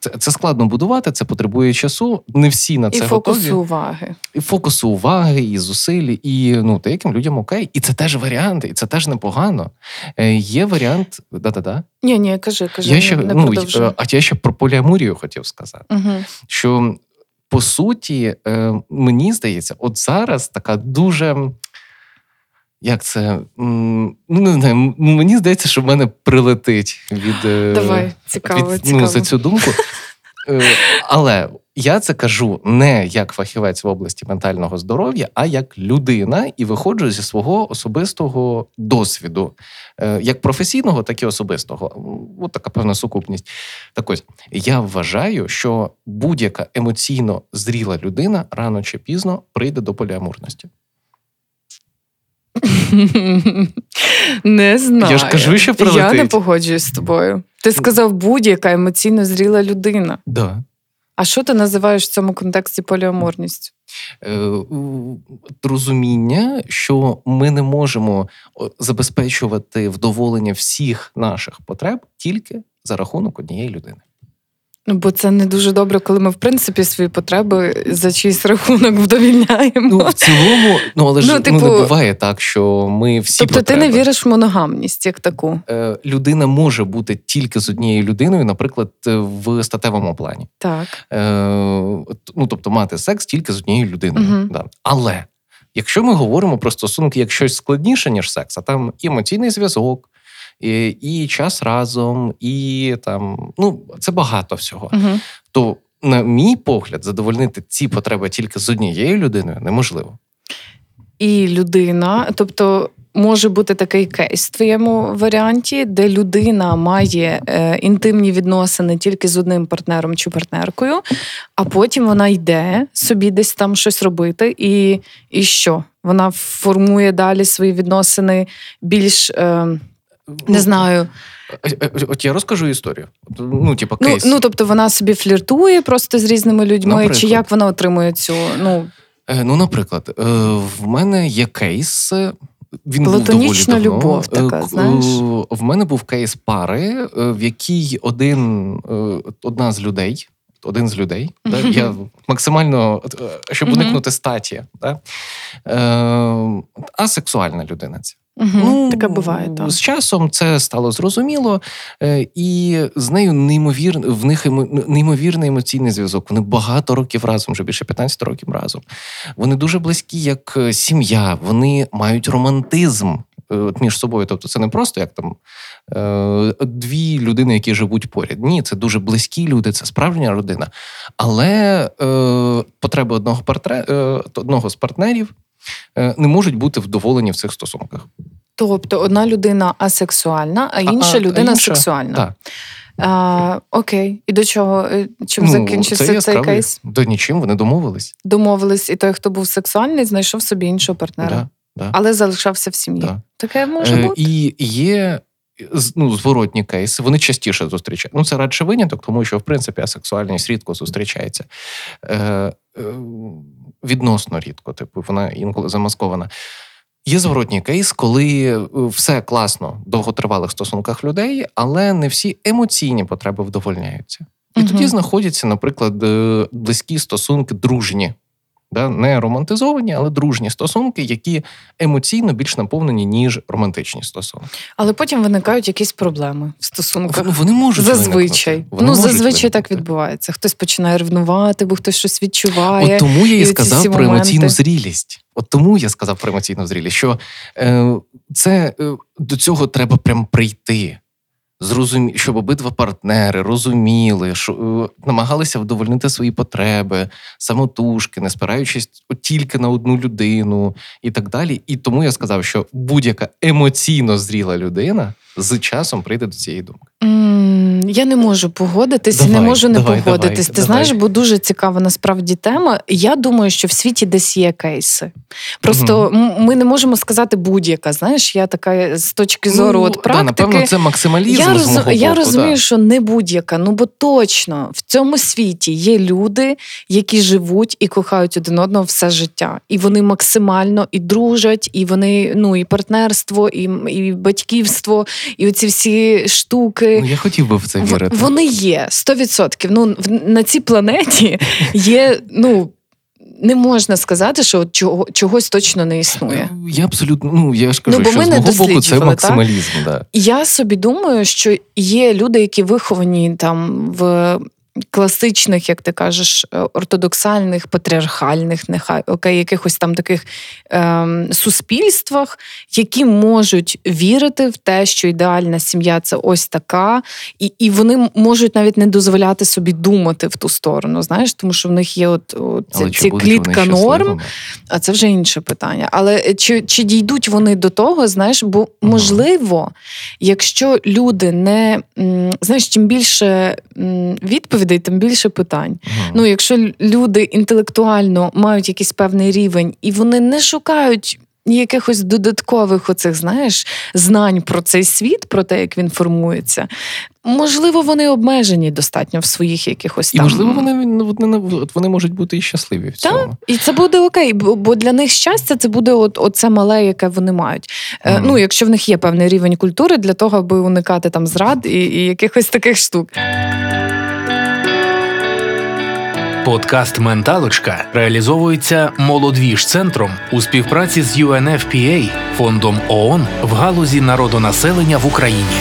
Це, це складно будувати, це потребує часу. Не всі на І це фокусу готові. уваги. і фокусу уваги, і зусиль, і ну деяким людям окей. І це теж варіанти, і це теж непогано. Е, є варіант, да-да-да. Ні, ні, кажи, кажи. Я ще не ну а я ще про поліамурію хотів сказати. Угу. Що по суті, е, мені здається, от зараз така дуже. Як це? Ну, не знаю, мені здається, що в мене прилетить від, е, Давай, цікаво, від, цікаво. Ну, за цю думку. Е, Але я це кажу не як фахівець в області ментального здоров'я, а як людина, і виходжу зі свого особистого досвіду, Е, як професійного, так і особистого. От така певна сукупність. Так ось я вважаю, що будь-яка емоційно зріла людина рано чи пізно прийде до поліамурності. Не знаю. Я ж кажу, що Я не погоджуюсь з тобою. Ти сказав будь-яка емоційно зріла людина. Да. А що ти називаєш в цьому контексті поліаморністю? Е, розуміння, що ми не можемо забезпечувати вдоволення всіх наших потреб тільки за рахунок однієї людини. Ну, бо це не дуже добре, коли ми, в принципі, свої потреби за чийсь рахунок вдовільняємо. Ну, в цілому, ну але ж Ну, ну, типу- не буває так, що ми всі тобто ти не віриш в моногамність як таку. Е, Людина може бути тільки з однією людиною, наприклад, в статевому плані. Так. Е, ну, тобто мати секс тільки з однією людиною. Мгм. Да. Але якщо ми говоримо про стосунки як щось складніше, ніж секс, а там емоційний зв'язок, і, і час разом, і там ну це багато всього. Угу. То, на мій погляд, задовольнити ці потреби тільки з однією людиною неможливо. І людина, тобто. Може бути такий кейс в твоєму варіанті, де людина має е, інтимні відносини тільки з одним партнером чи партнеркою, а потім вона йде собі десь там щось робити, і, і що? Вона формує далі свої відносини більш е, не знаю. Е, е, От я розкажу історію. Ну, типу, Ну, кейс. ну тобто вона собі фліртує просто з різними людьми, Наприклад. чи як вона отримує цю ну Е, Ну, наприклад, е, в мене є кейс. е, Він Платонічна був доволі давно. любов така, Е, знаєш? е, В мене був кейс пари, е, в якій один, е, одна з людей. Один з людей, да, я максимально, е, щоб уникнути статі, да, е, асексуальна людина. Ця. Угу. Ну, таке буває. Так. З часом це стало зрозуміло, е, і з нею неймовір... в них неймовірний емоційний зв'язок. Вони багато років разом, вже більше 15 років разом. Вони дуже близькі, як е, сім'я. Вони мають романтизм от між собою. Тобто, це не просто як там е, дві людини, які живуть поряд. Ні, це дуже близькі люди, це справжня родина. Але е, потреби одного партре, е, одного з партнерів. е, Не можуть бути вдоволені в цих стосунках. Тобто одна людина асексуальна, а інша а людина інша- сексуальна. Так. А, окей. І до чого? Е, Чим закінчився це цей кейс? Да нічим, вони домовились. Домовились, і той, хто був сексуальний, знайшов собі іншого партнера. Да. Да. Але залишався в сім'ї. Да. Таке може Е, бути. І є ну, зворотні кейси, вони частіше зустрічаються. Ну, це радше виняток, тому що, в принципі, асексуальність рідко зустрічається. Е, е, відносно рідко, типу, вона інколи замаскована. Є зворотній кейс, коли е, все класно в довготривалих стосунках людей, але не всі емоційні потреби вдовольняються. І Мгм. тоді знаходяться, наприклад, е, близькі стосунки дружні. Да? Не романтизовані, але дружні стосунки, які емоційно більш наповнені, ніж романтичні стосунки. Але потім виникають якісь проблеми в стосунках. Вони можуть Зазвичай. Вони ну, можуть зазвичай так відбувається. Хтось починає ревнувати, бо хтось щось відчуває. От тому я і сказав про емоційну зрілість. От тому я сказав про емоційну зрілість, що е, це е, до цього треба прям прийти. Зрозумі, щоб обидва партнери розуміли, що е, намагалися вдовольнити свої потреби, самотужки, не спираючись тільки на одну людину і так далі. І тому я сказав, що будь-яка емоційно зріла людина з часом прийде до цієї думки. Я не можу погодитись і не можу не давай, погодитись. давай, Ти знаєш, бо дуже цікава насправді тема. Я думаю, що в світі десь є кейси. Просто м- ми не можемо сказати будь-яка. Знаєш, я така з точки зору от Ну, да, напевно, це максималізм Я, роз... мого я боку, розумію, да. що не будь-яка. Ну бо точно в цьому світі є люди, які живуть і кохають один одного все життя, і вони максимально і дружать, і вони ну і партнерство, і, і батьківство, і оці всі штуки. Ну, я хотів би в це вірити. Вони є 100%. Ну в- на цій планеті є. Ну не можна сказати, що чого, чогось точно не існує. Я абсолютно, ну я ж кажу, Ну, бо що ми з мого боку це максималізм. максималізм. Да. Я собі думаю, що є люди, які виховані там в. Класичних, як ти кажеш, е, ортодоксальних, патріархальних, нехай окей, якихось там таких ем, суспільствах, які можуть вірити в те, що ідеальна сім'я це ось така, і, і вони можуть навіть не дозволяти собі думати в ту сторону. Знаєш, тому що в них є от, от ці, ці клітка норм, а це вже інше питання. Але е, чи, чи дійдуть вони до того, знаєш, бо можливо, якщо люди не знаєш, чим більше м, відповідей, тим більше питань. Мгм. Ну, якщо люди інтелектуально мають якийсь певний рівень, і вони не шукають. Якихось додаткових оцих, знаєш, знань про цей світ, про те, як він формується. Можливо, вони обмежені достатньо в своїх якихось І можливо, вони, ну, вони, вони можуть бути і щасливі в цьому. І це буде окей, бо, для них щастя це буде от, оце мале, яке вони мають. Мгм. ну, якщо в них є певний рівень культури для того, аби уникати там зрад і, і якихось таких штук. Подкаст Менталочка реалізовується молодвіж центром у співпраці з UNFPA, фондом ООН в галузі народонаселення в Україні.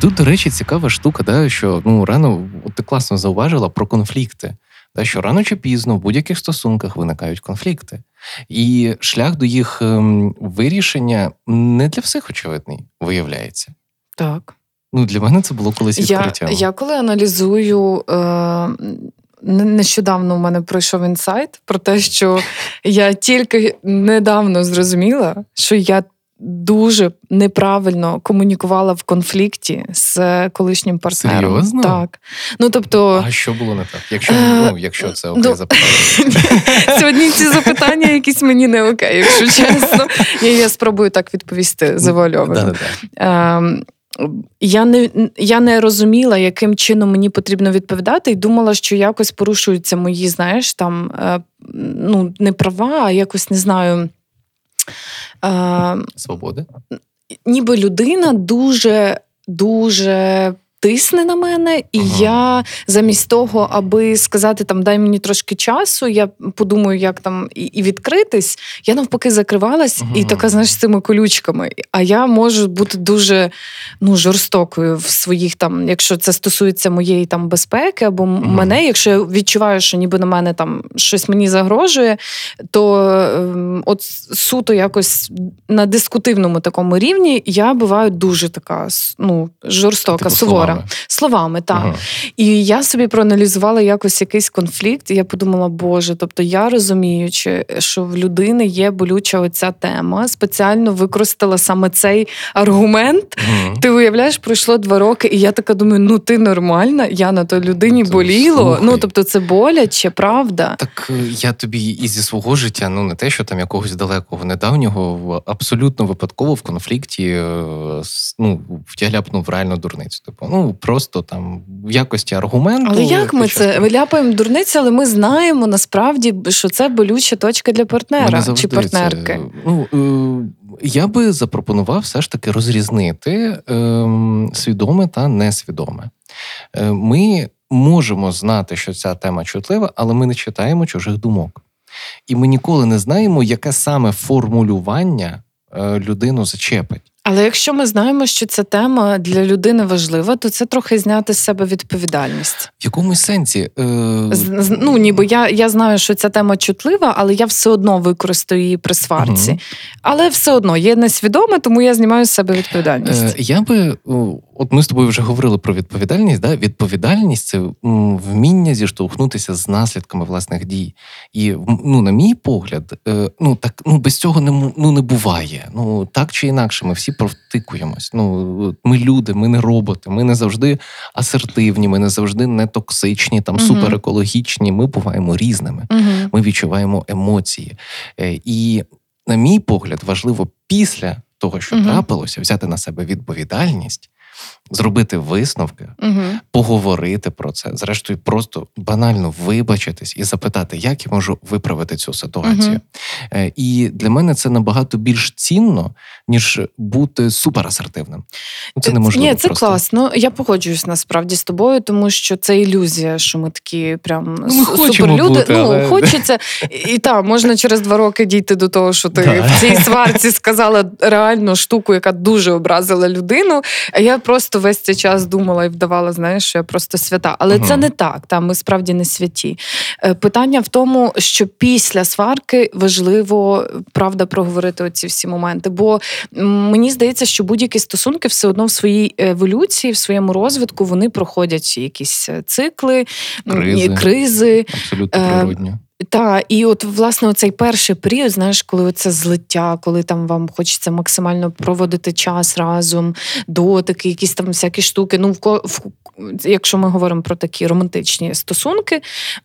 Тут, до речі, цікава штука, да, що ну рано от ти класно зауважила про конфлікти. Да, що рано чи пізно в будь-яких стосунках виникають конфлікти. І шлях до їх ем, вирішення не для всіх очевидний, виявляється. Так. Ну, для мене це було колись Я, я коли аналізую. Е, Нещодавно у мене пройшов інсайт про те, що я тільки недавно зрозуміла, що я дуже неправильно комунікувала в конфлікті з колишнім партнером. Серйозно? Так. Ну тобто, А що було не так? Якщо, Е, ну, якщо це окей ну, запитання. Сьогодні ці запитання якісь мені не окей, якщо чесно. Я, я спробую так відповісти завуальовано. Я не, я не розуміла, яким чином мені потрібно відповідати, і думала, що якось порушуються мої, знаєш, там е, ну, не права, а якось не знаю. Е, Свободи. ніби людина дуже, дуже. Тисне на мене, і Ага. я замість того, аби сказати там дай мені трошки часу, я подумаю, як там і, і відкритись, я навпаки закривалась і така, знаєш, з цими колючками. А я можу бути дуже ну, жорстокою в своїх там, якщо це стосується моєї там безпеки або Ага. мене, якщо я відчуваю, що ніби на мене там щось мені загрожує, то ем, от суто якось на дискутивному такому рівні я буваю дуже така ну, жорстока, Типу, сувора. Партнера словами, так. Ага. І я собі проаналізувала якось якийсь конфлікт, і я подумала, Боже, тобто я розуміючи, що в людини є болюча оця тема, спеціально використала саме цей аргумент. Ага. Ти уявляєш, пройшло два роки, і я така думаю, ну ти нормальна, я на той людині ну, боліло. Слухай. Ну тобто, це боляче, правда. Так е, я тобі і зі свого життя, ну не те, що там якогось далекого недавнього, абсолютно випадково в конфлікті е, ну, втягляпнув реально дурницю. Типу, ну просто там в якості аргументу. Але як ми це ми ляпаємо дурниці, але ми знаємо насправді, що це болюча точка для партнера чи партнерки. Це, ну, е, я би запропонував все ж таки розрізнити е, свідоме та несвідоме. Е, Ми можемо знати, що ця тема чутлива, але ми не читаємо чужих думок. І ми ніколи не знаємо, яке саме формулювання е, людину зачепить. Але якщо ми знаємо, що ця тема для людини важлива, то це трохи зняти з себе відповідальність. В якомусь сенсі е... ну ніби я я знаю, що ця тема чутлива, але я все одно використаю її при сварці. Угу. Але все одно є несвідоме, тому я знімаю з себе відповідальність. Е, Я би от ми з тобою вже говорили про відповідальність. Да? Відповідальність це вміння зіштовхнутися з наслідками власних дій. І ну, на мій погляд, е, ну так ну без цього не ну не буває. Ну так чи інакше, ми всі провтикуємось. Ну ми люди, ми не роботи, ми не завжди асертивні, ми не завжди не токсичні, там угу. суперекологічні. Ми буваємо різними. Угу. Ми відчуваємо емоції. Е, і, на мій погляд, важливо після того, що трапилося, взяти на себе відповідальність зробити висновки, угу. поговорити про це, зрештою, просто банально вибачитись і запитати, як я можу виправити цю ситуацію. Угу. І для мене це набагато більш цінно, ніж бути суперасертивним. Ну, це неможливо. Ні, це просто. класно. Я погоджуюсь насправді з тобою, тому що це ілюзія, що ми такі прям ну, ми суперлюди. Бути, ну але... хочеться, і так, можна через два роки дійти до того, що ти да. в цій сварці сказала реальну штуку, яка дуже образила людину. А я просто весь цей час думала і вдавала, знаєш, що я просто свята. Але uh це не так. Там ми справді не святі. Е, питання в тому, що після сварки важливо правда проговорити оці всі моменти. Бо мені здається, що будь-які стосунки все одно в своїй еволюції, в своєму розвитку вони проходять якісь е, цикли, кризи. кризи. Абсолютно е, природньо. Так, і от власне оцей перший період, знаєш, коли це злиття, коли там вам хочеться максимально проводити час разом, дотики, якісь там всякі штуки. Ну, в, в якщо ми говоримо про такі романтичні стосунки,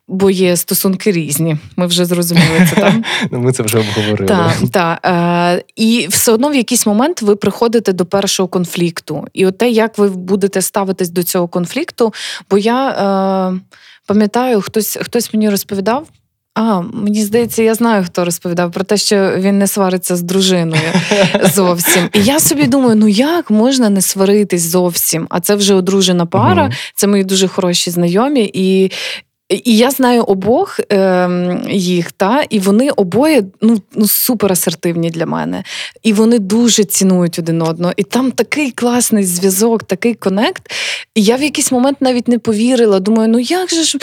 бо є стосунки різні. Ми вже зрозуміли це там. Ну, Ми це вже обговорили. Так, так. Е, І все одно в якийсь момент ви приходите до першого конфлікту. І от те, як ви будете ставитись до цього конфлікту, бо я е, пам'ятаю, хтось, хтось мені розповідав. А, мені здається, я знаю, хто розповідав про те, що він не свариться з дружиною зовсім. І я собі думаю, ну як можна не сваритись зовсім? А це вже одружена пара, це мої дуже хороші знайомі. І і я знаю обох е, їх, та і вони обоє ну ну супер асертивні для мене. І вони дуже цінують один одного. І там такий класний зв'язок, такий конект. І я в якийсь момент навіть не повірила. Думаю, ну як же ж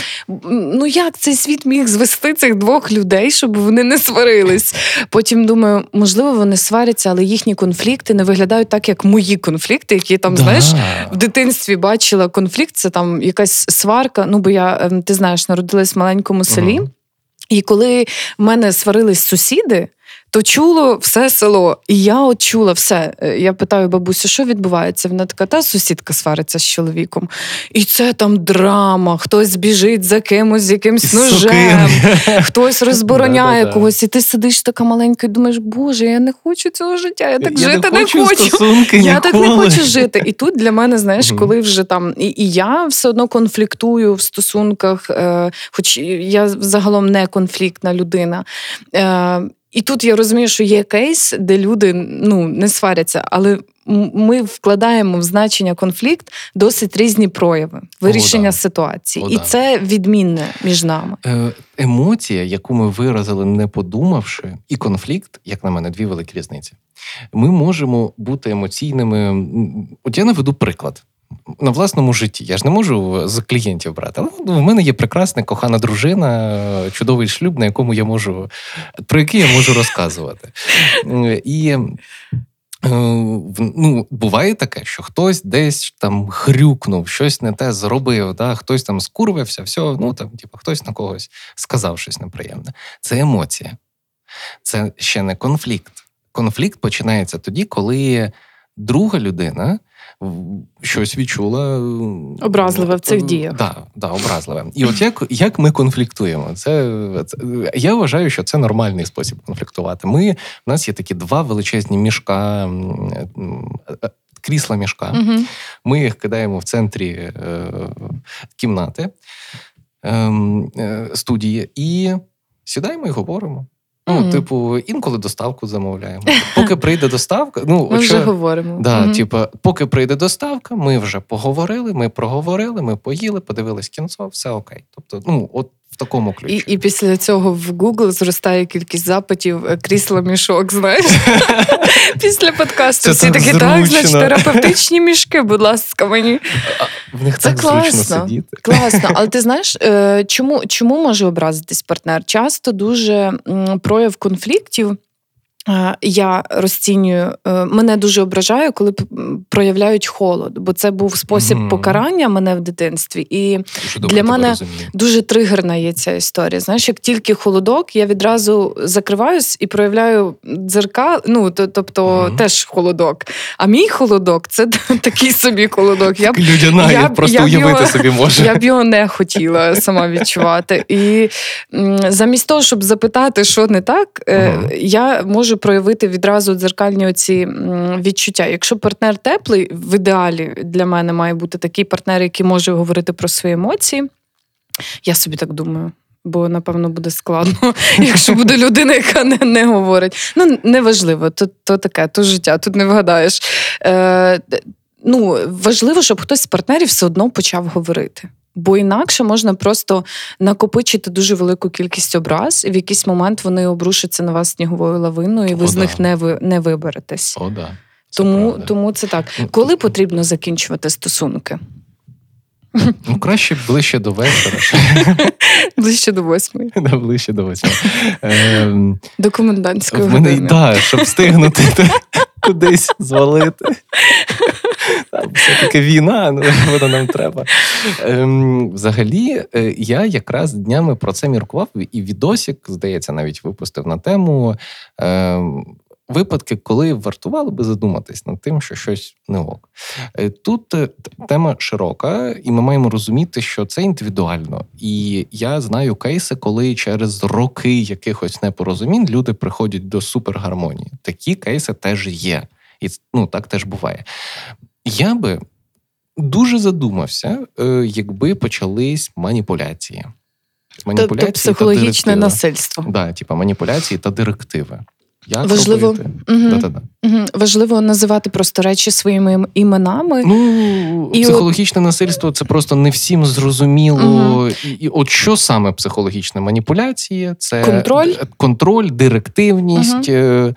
ну як цей світ міг звести цих двох людей, щоб вони не сварились? Потім думаю, можливо, вони сваряться, але їхні конфлікти не виглядають так, як мої конфлікти, які там, да. знаєш, в дитинстві бачила конфлікт. Це там якась сварка. Ну бо я ем, ти знаєш знаєш, народилась в маленькому селі. uh І коли в мене сварились сусіди, то чуло все село. І я от чула все. Е, я питаю бабусю, що відбувається? Вона така, та сусідка свариться з чоловіком. І це там драма, хтось біжить за кимось, з якимсь ножем, хтось розбороняє когось. І ти сидиш така маленька і думаєш, Боже, я не хочу цього життя, я так жити не хочу. Я так не хочу жити. І тут для мене, знаєш, коли вже там і, я все одно конфліктую в стосунках, е, хоч я загалом не конфліктна людина. Е, і тут я розумію, що є кейс, де люди ну не сваряться, але ми вкладаємо в значення конфлікт досить різні прояви вирішення О, да. ситуації, О, і да. це відмінне між нами. Е, емоція, яку ми виразили, не подумавши, і конфлікт, як на мене, дві великі різниці. Ми можемо бути емоційними. От я наведу приклад на власному житті. Я ж не можу з клієнтів брати. Але в мене є прекрасна кохана дружина, чудовий шлюб, на якому я можу, про який я можу розказувати. І ну, Буває таке, що хтось десь там хрюкнув, щось не те зробив, да? хтось там скурвився, все, ну там, типу, хтось на когось сказав щось неприємне. Це емоція, це ще не конфлікт. Конфлікт починається тоді, коли друга людина щось відчула образливе в цих діях. Да, да, образливе. І от як як ми конфліктуємо? Це, це я вважаю, що це нормальний спосіб конфліктувати. Ми в нас є такі два величезні мішка. Е, крісла мішка. Угу. Ми їх кидаємо в центрі е, кімнати е, студії і сідаємо і говоримо. Ну, mm-hmm. типу, інколи доставку замовляємо. Поки прийде доставка, ну ми вже говоримо. Да, mm-hmm. типу, поки прийде доставка, ми вже поговорили, ми проговорили, ми поїли, подивились кінцо, все окей. Тобто, ну от в такому ключі. І і після цього в Google зростає кількість запитів е, крісло мішок. Знаєш, після подкасту всі такі так, значить, терапевтичні мішки, будь ласка, мені в них так класно, сидіти. Класно, але ти знаєш, е, чому чому може образитись партнер? Часто дуже прояв конфліктів. Я розцінюю, е, мене дуже ображає, коли проявляють холод, бо це був спосіб mm-hmm. покарання мене в дитинстві. І дуже для мене дуже тригерна є ця історія. Знаєш, як тільки холодок, я відразу закриваюсь і проявляю дзерка. Ну тобто mm-hmm. теж холодок. А мій холодок це такий собі холодок. Я б Людяна, я, просто я уявити його, собі можу. Я б його не хотіла сама відчувати. І замість того, щоб запитати, що не так, mm-hmm. я можу може проявити відразу дзеркальні оці відчуття. Якщо партнер теплий, в ідеалі для мене має бути такий партнер, який може говорити про свої емоції. Я собі так думаю. Бо, напевно, буде складно, якщо буде людина, яка не не говорить. Ну, неважливо, то то таке, то життя, тут не вгадаєш. Е, Ну, Важливо, щоб хтось з партнерів все одно почав говорити. Бо інакше можна просто накопичити дуже велику кількість образ, і в якийсь момент вони обрушаться на вас сніговою лавиною, і ви О, з да. них не ви не виберетесь. О, да. Тому тому це так. Ну, Коли потрібно закінчувати стосунки? Ну, краще ближче до вечора. Ближче до восьмої. Да, Ближче до восьмої. Ем, до комендантської години. Так, щоб встигнути кудись звалити. Все-таки війна, ну, вона нам треба. Ем, Взагалі, е, я якраз днями про це міркував, і відосік, здається, навіть випустив на тему. Ем, Випадки, коли вартувало би задуматись над тим, що щось не ок. Е, тут е, тема широка, і ми маємо розуміти, що це індивідуально. І я знаю кейси, коли через роки якихось непорозумінь люди приходять до супергармонії. Такі кейси теж є, і ну так теж буває. Я би дуже задумався, е, якби почались маніпуляції. Маніпуляції тобто психологічне насильство. Да, типу маніпуляції та директиви. Як Важливо угу. Угу. Важливо називати просто речі своїми іменами. Ну, і Психологічне от... насильство це просто не всім зрозуміло. Угу. І, і От що саме психологічна маніпуляція? Це контроль, контроль директивність. Е,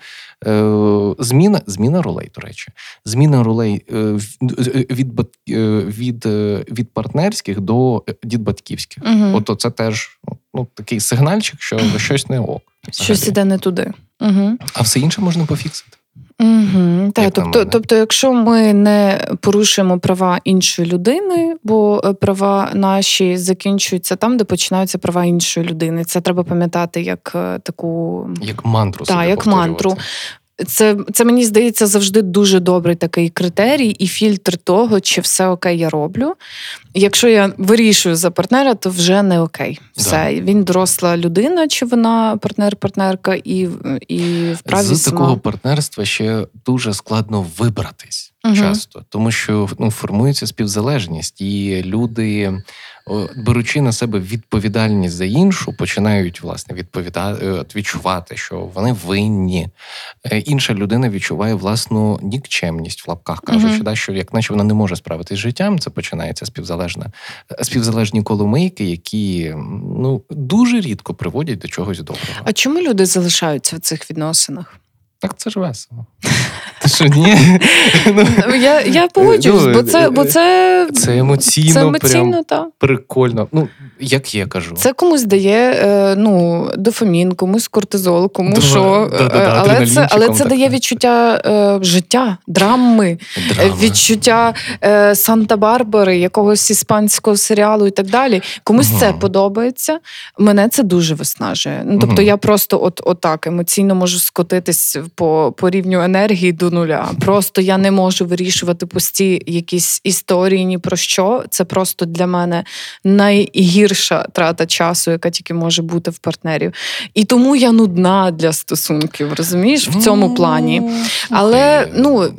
зміна зміна ролей, до речі, зміна ролей е, від від, від партнерських до дідбатьківських. Угу. От це теж ну, такий сигнальчик, що щось не ок. Щось іде не туди. Угу. А все інше можна пофіксити. Угу, так, тобто, тобто, якщо ми не порушуємо права іншої людини, бо е, права наші закінчуються там, де починаються права іншої людини. Це треба пам'ятати як е, таку як мантру. Так, як мантру. Це це мені здається завжди дуже добрий такий критерій і фільтр того, чи все окей, я роблю. Якщо я вирішую за партнера, то вже не окей. Все да. він доросла людина, чи вона партнер-партнерка, і і вправі з такого партнерства ще дуже складно вибратись угу. часто, тому що ну формується співзалежність, і люди беручи на себе відповідальність за іншу, починають власне відповідати е, відчувати, що вони винні. Е, інша людина відчуває власну нікчемність в лапках, кажучи, да, що як наче вона не може справитись з життям, це починається співзалежна е, співзалежні коломийки, які ну дуже рідко приводять до чогось доброго. А чому люди залишаються в цих відносинах? Так це ж весело. Ти що, ні? Ну, Я я погоджуюсь, ну, бо це бо це, це емоційно, це емоційно прям та. прикольно. Ну, Як я кажу, це комусь дає е, ну, дофамін, комусь кортизол, кому що. Е, але це, але це так. дає відчуття е, життя, драми, драма. відчуття е, Санта-Барбари, якогось іспанського серіалу і так далі. Комусь це подобається. Мене це дуже виснажує. Ну, тобто Мгм. я просто от, отак емоційно можу скотитись по, по рівню енергії до нуля. Просто я не можу вирішувати пусті якісь історії ні про що. Це просто для мене найгірша трата часу, яка тільки може бути в партнерів. І тому я нудна для стосунків, розумієш, в цьому плані. Але ну.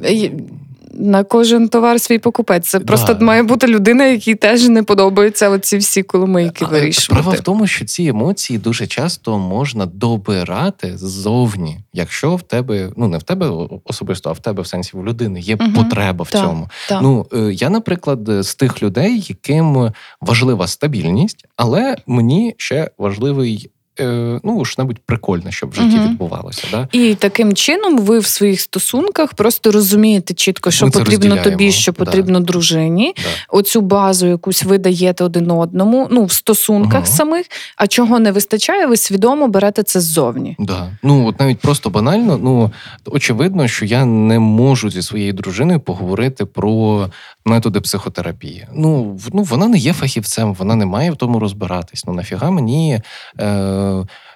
На кожен товар свій покупець. Це просто Да. має бути людина, якій теж не подобаються оці всі коломийки вирішувати. Справа в тому, що ці емоції дуже часто можна добирати ззовні, якщо в тебе, ну не в тебе особисто, а в тебе в сенсі в людини є Мгм. потреба в Так, цьому. так. Ну е, я, наприклад, з тих людей, яким важлива стабільність, але мені ще важливий. Е, Ну, що-небудь прикольне, щоб в житті Мгм. відбувалося. Да? І таким чином ви в своїх стосунках просто розумієте чітко, що Ми потрібно тобі, що да. потрібно дружині. Да. Оцю базу якусь ви даєте один одному, ну в стосунках Ага. самих. А чого не вистачає, ви свідомо берете це ззовні. Да. Ну от навіть просто банально, ну очевидно, що я не можу зі своєю дружиною поговорити про методи психотерапії. Ну, ну вона не є фахівцем, вона не має в тому розбиратись. Ну нафіга мені. Е,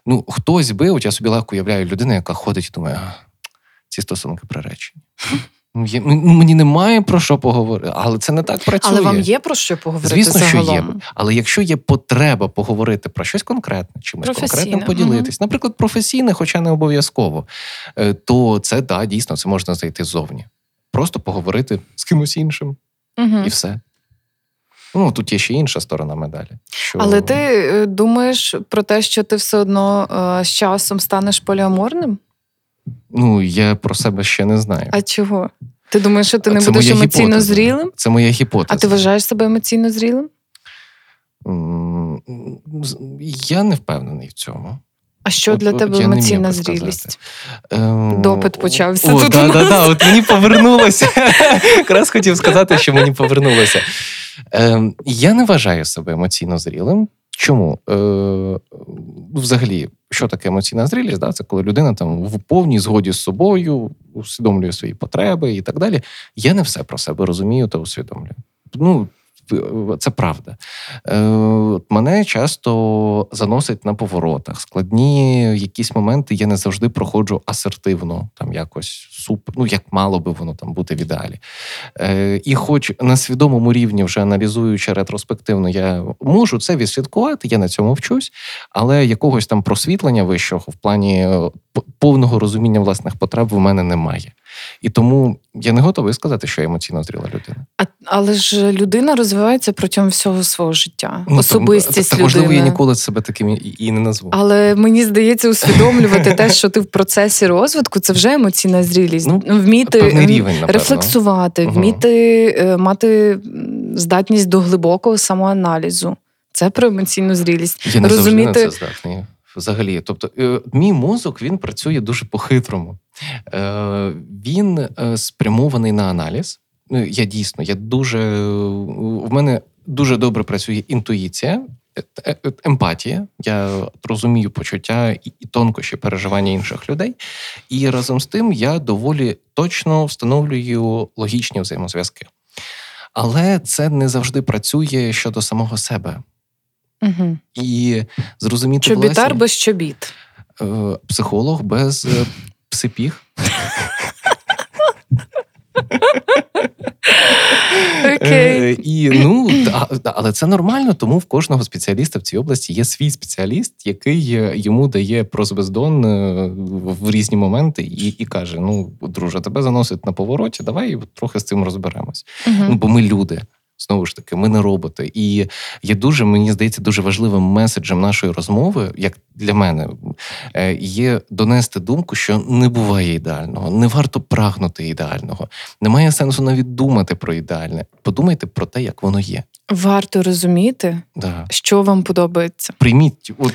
ну, хтось би, от я собі легко уявляю людину, яка ходить і думає, ці стосунки приречені. Ну, є- ну, мені немає про що поговорити, але це не так працює. Але вам є про що поговорити Звісно, що є. Але якщо є потреба поговорити про щось конкретне, чимось конкретним поділитись, наприклад, професійне, хоча не обов'язково, е, то це да, дійсно це можна знайти ззовні. Просто поговорити з кимось іншим Угу. і все. Ну, тут є ще інша сторона медалі. Що... Але ти е, думаєш про те, що ти все одно е, з часом станеш поліаморним? Ну, я про себе ще не знаю. А чого? Ти думаєш, що ти не Це будеш емоційно гіпотеза. зрілим? Це моя гіпотеза. А ти вважаєш себе емоційно зрілим? Я не впевнений в цьому. А що От- для тебе емоційна зрілість? Ем, Допит почався О, тут да, у да, нас. да, от мені повернулося. Якраз хотів сказати, що мені повернулося. Ем, я не вважаю себе емоційно зрілим. Чому? Е, взагалі, що таке емоційна зрілість? Да? Це коли людина там в повній згоді з собою усвідомлює свої потреби і так далі. Я не все про себе розумію та усвідомлюю. Ну, це правда. Е, мене часто заносить на поворотах. Складні якісь моменти я не завжди проходжу асертивно, там якось суп, ну як мало би воно там бути в ідеалі. Е, і хоч на свідомому рівні, вже аналізуючи ретроспективно, я можу це відслідкувати, я на цьому вчусь, але якогось там просвітлення вищого в плані е, повного розуміння власних потреб в мене немає. І тому я не готовий сказати, що я емоційно зріла людина. А, але ж людина розвивається протягом всього свого життя. Ну, Особистість так, людини. можливо, я ніколи себе таким і, і не назву. Але мені здається, усвідомлювати те, що ти в процесі розвитку, це вже емоційна зрілість. Ну, Ну, вміти рівень, рефлексувати, Мгм. вміти е, мати здатність до глибокого самоаналізу. Це про емоційну зрілість. Я не розуміти- завжди на це здатний. Взагалі, тобто, е, мій мозок він працює дуже по-хитрому. Е, він е, спрямований на аналіз. Ну, я дійсно, я дуже в мене дуже добре працює інтуїція, е- емпатія. Я розумію почуття і, тонкощі переживання інших людей. І разом з тим я доволі точно встановлюю логічні взаємозв'язки. Але це не завжди працює щодо самого себе. Угу. І зрозуміти Чобітар власні, без чобіт. психолог без псипіг. Окей. Е, І ну але це нормально, тому в кожного спеціаліста в цій області є свій спеціаліст, який е, йому дає прозвездон е, в різні моменти і, і каже: Ну, друже, тебе заносить на повороті, давай трохи з цим розберемось. Ну, Угу. бо ми люди. Знову ж таки, ми не роботи. І є дуже, мені здається, дуже важливим меседжем нашої розмови, як для мене, е, є донести думку, що не буває ідеального, не варто прагнути ідеального. Немає сенсу навіть думати про ідеальне. Подумайте про те, як воно є. Варто розуміти, Да. що вам подобається. Прийміть, от,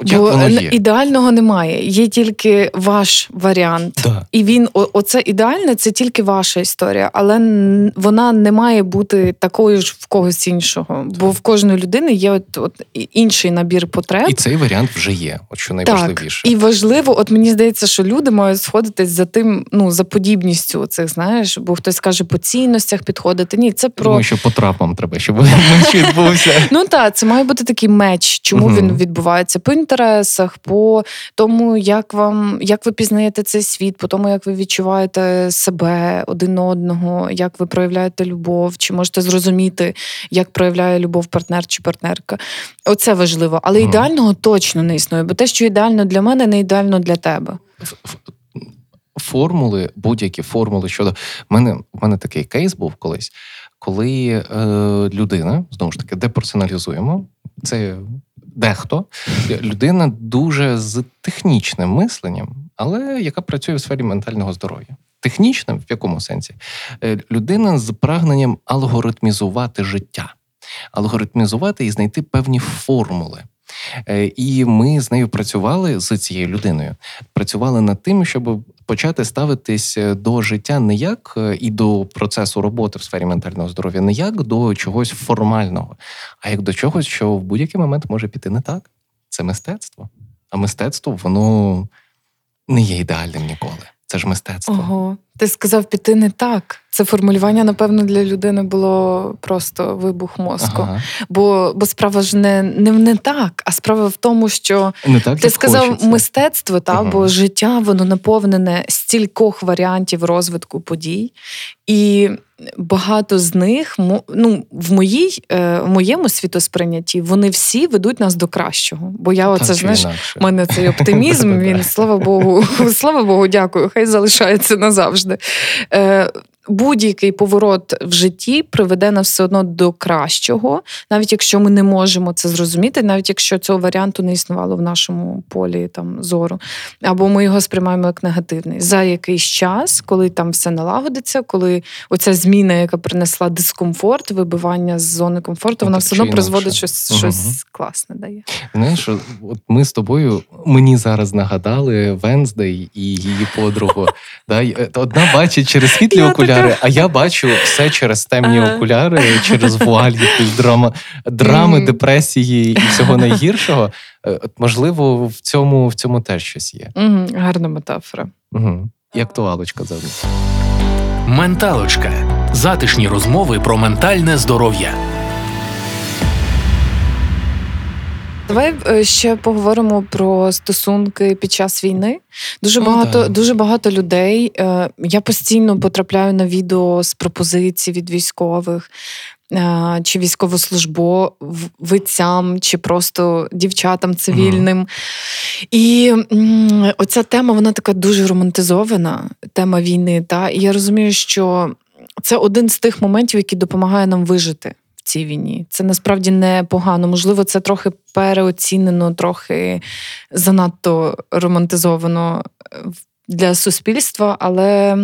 от як Бо воно є. ідеального немає. Є тільки ваш варіант. Да. І він о- оце ідеальне, це тільки ваша історія, але вона не має бути такою ж в когось іншого. Бо в кожної людини є от, от інший набір потреб. І цей варіант вже є, от що Так, найважливіше. і важливо, от мені здається, що люди мають сходитись за тим, ну за подібністю цих, знаєш, бо хтось каже по цінностях підходити. Ні, це про Тому що по трапам треба, щоб менш відбувся. Ну так, це має бути такий меч, чому він відбувається по інтересах, по тому, як вам як ви пізнаєте цей світ, по тому, як ви відчуваєте себе один одного, як ви проявляєте любов, чи можете зрозуміти, як проявляє любов партнер чи партнерка. Оце важливо. Але ідеального точно не існує, бо те, що ідеально для мене, не ідеально для тебе. Формули, будь-які формули щодо. Мене, у мене такий кейс був колись, коли е, людина, знову ж таки, деперсоналізуємо, це дехто, людина дуже з технічним мисленням, але яка працює в сфері ментального здоров'я. Технічним в якому сенсі? Е, Людина з прагненням алгоритмізувати життя, алгоритмізувати і знайти певні формули. Е, І ми з нею працювали з цією людиною. Працювали над тим, щоб почати ставитись е, до життя не як е, і до процесу роботи в сфері ментального здоров'я, не як до чогось формального, а як до чогось, що в будь-який момент може піти не так. Це мистецтво. А мистецтво воно не є ідеальним ніколи. Це ж мистецтво. Ого, ти сказав піти не так. Це формулювання, напевно, для людини було просто вибух мозку. Ага. Бо, бо справа ж не, не, не так, а справа в тому, що Не так, ти сказав хочеться. мистецтво, та Ага. бо життя воно наповнене стількох варіантів розвитку подій, і багато з них ну, в моїй е, в моєму світосприйнятті вони всі ведуть нас до кращого. Бо я оце чи знаєш. У мене цей оптимізм, він слава Богу, слава Богу, дякую. Хай залишається назавжди. Е, Будь-який поворот в житті приведе нас все одно до кращого, навіть якщо ми не можемо це зрозуміти, навіть якщо цього варіанту не існувало в нашому полі там зору, або ми його сприймаємо як негативний за якийсь час, коли там все налагодиться, коли оця зміна, яка принесла дискомфорт, вибивання з зони комфорту, Ну, вона все одно призводить щось, щось класне дає. Знаєш, от ми з тобою мені зараз нагадали Венздей і її подругу. Е, Одна бачить через світлі Я окуляри, а я бачу все через темні Ага. окуляри, через вуаль якісь драма, драми, депресії і всього найгіршого. Е, От, можливо, в цьому, в цьому теж щось є. Угу, гарна метафора. Угу. І актуалочка завжди. Менталочка. Затишні розмови про ментальне здоров'я. Давай е, ще поговоримо про стосунки під час війни. Дуже О, багато, да. дуже багато людей. е, Я постійно потрапляю на відео з пропозицій від військових. е, Чи військовослужбовцям, чи просто дівчатам цивільним. І оця тема, вона така дуже романтизована, тема війни. Та? І я розумію, що це один з тих моментів, який допомагає нам вижити цій війні. Це насправді не погано. Можливо, це трохи переоцінено, трохи занадто романтизовано е, для суспільства, але,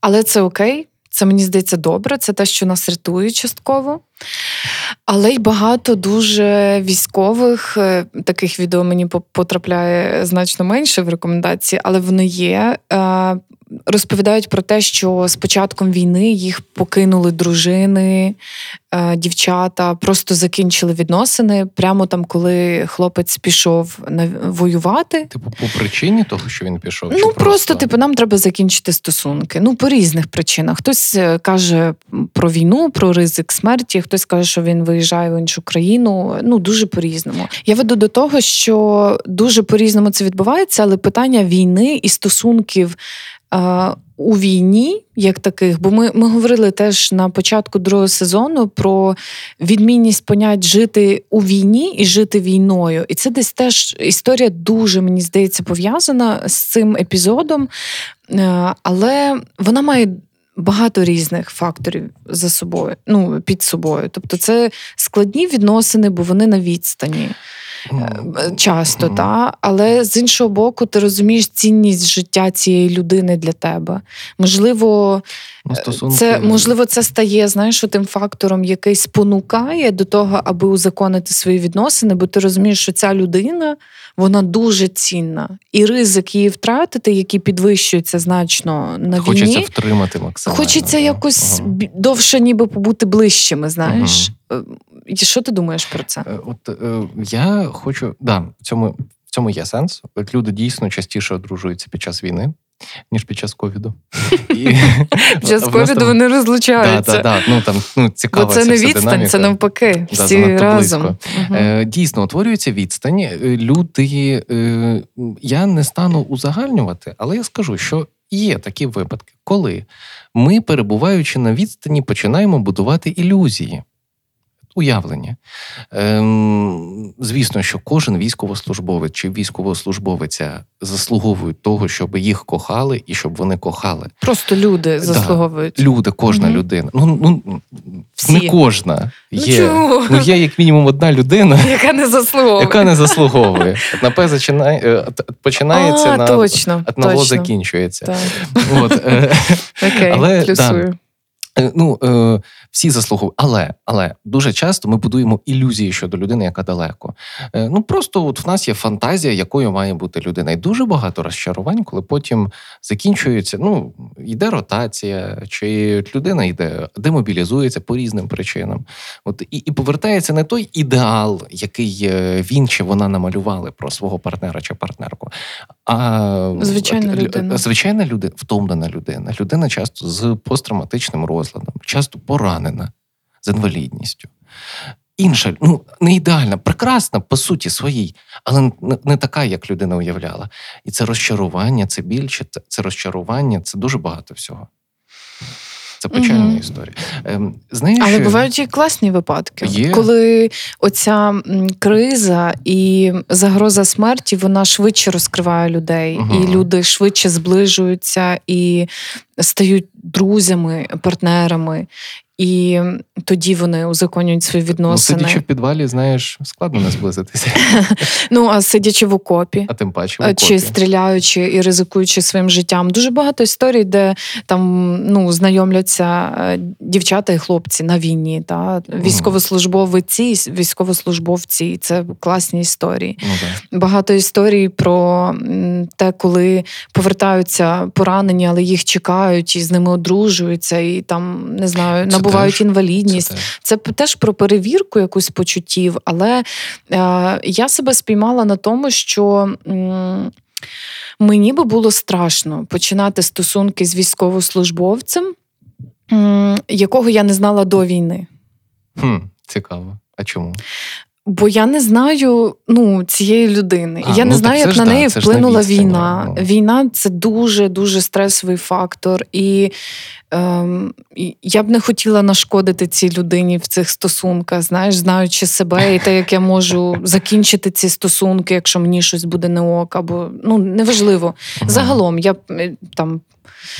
але це окей. Це мені здається добре, це те, що нас рятує частково. Але й багато дуже військових е, таких відео мені по- потрапляє значно менше в рекомендації, але вони є. е, Розповідають про те, що з початком війни їх покинули дружини, е, дівчата, просто закінчили відносини прямо там, коли хлопець пішов воювати. Типу, по причині того, що він пішов. Ну просто, типу, нам треба закінчити стосунки. Ну, по різних причинах. Хтось каже про війну, про ризик смерті, хтось каже, що він виїжджає в іншу країну. Ну, дуже по-різному. Я веду до того, що дуже по-різному це відбувається, але питання війни і стосунків. У війні, як таких, бо ми, ми говорили теж на початку другого сезону про відмінність понять жити у війні і жити війною. І це десь теж історія дуже, мені здається, пов'язана з цим епізодом, але вона має. Багато різних факторів за собою, ну під собою. Тобто, це складні відносини, бо вони на відстані. Е, часто, mm. та? але з іншого боку, ти розумієш цінність життя цієї людини для тебе. Можливо, ну, це можливо, це стає знаєш, тим фактором, який спонукає до того, аби узаконити свої відносини, бо ти розумієш, що ця людина вона дуже цінна. І ризик її втратити, який підвищується значно на Хочеться війні. Хочеться втримати максимально. Хочеться якось ага. довше, ніби побути ближчими, знаєш. Ага. Е, що ти думаєш про це? Е, от е, я хочу, да, в цьому в цьому є сенс. От люди дійсно частіше одружуються під час війни ніж під час ковіду. Під час ковіду вони розлучаються. Так, ну там ну цікаво. Бо це не відстань, це навпаки. Всі разом. Е, дійсно, утворюється відстань. Е, люди е, я не стану узагальнювати, але я скажу, що є такі випадки, коли ми, перебуваючи на відстані, починаємо будувати ілюзії уявлення. Ем, Звісно, що кожен військовослужбовець чи військовослужбовиця заслуговують того, щоб їх кохали і щоб вони кохали. Просто люди заслуговують. Да, люди, кожна угу. людина. Ну ну Всі. не кожна. Ну, є чому? ну, є як мінімум одна людина, яка не заслуговує. Яка не заслуговує. Напе починає, е, починається а, на точно, одного точно. закінчується. Так. От, е, Окей, Але, плюсую. Да, е, ну, всі заслуговують. Але але дуже часто ми будуємо ілюзії щодо людини, яка далеко. Е, ну просто от в нас є фантазія, якою має бути людина. І дуже багато розчарувань, коли потім закінчується. Ну йде ротація, чи людина йде, демобілізується по різним причинам. От і, і повертається не той ідеал, який е, він чи вона намалювали про свого партнера чи партнерку. А звичайна людина. Звичайна людина, втомлена людина. Людина часто з посттравматичним розладом, часто поранена поранена з інвалідністю. Інша, ну не ідеальна, прекрасна по суті своїй, але не така, як людина уявляла. І це розчарування, це більше, це, розчарування, це дуже багато всього. Це печальна mm-hmm. історія. Ем, знаєш, Але бувають і класні випадки, є. коли оця криза і загроза смерті вона швидше розкриває людей, mm-hmm. і люди швидше зближуються і стають друзями, партнерами. І тоді вони узаконюють свої ну, відносини. Ну, Сидячи в підвалі, знаєш, складно не зблизитися. Ну а сидячи в окопі, а тим паче в окопі. чи стріляючи і ризикуючи своїм життям. Дуже багато історій, де там ну знайомляться е, дівчата і хлопці на війні, та військовослужбовиці, військовослужбовці. Це класні історії. Ну, так. Багато історій про те, коли повертаються поранені, але їх чекають і з ними одружуються, і там не знаю, набувають набувають інвалідність. Це, це теж про перевірку якусь почуттів, але е, я себе спіймала на тому, що. М- Мені би було страшно починати стосунки з військовослужбовцем, якого я не знала до війни. Хм, Цікаво. А чому? Бо я не знаю ну, цієї людини. А, я не ну, знаю, як на неї да, вплинула війна. Ну. Війна це дуже дуже стресовий фактор. І ем, я б не хотіла нашкодити цій людині в цих стосунках, знаєш, знаючи себе і те, як я можу закінчити ці стосунки, якщо мені щось буде не ок, або ну неважливо. Загалом я там.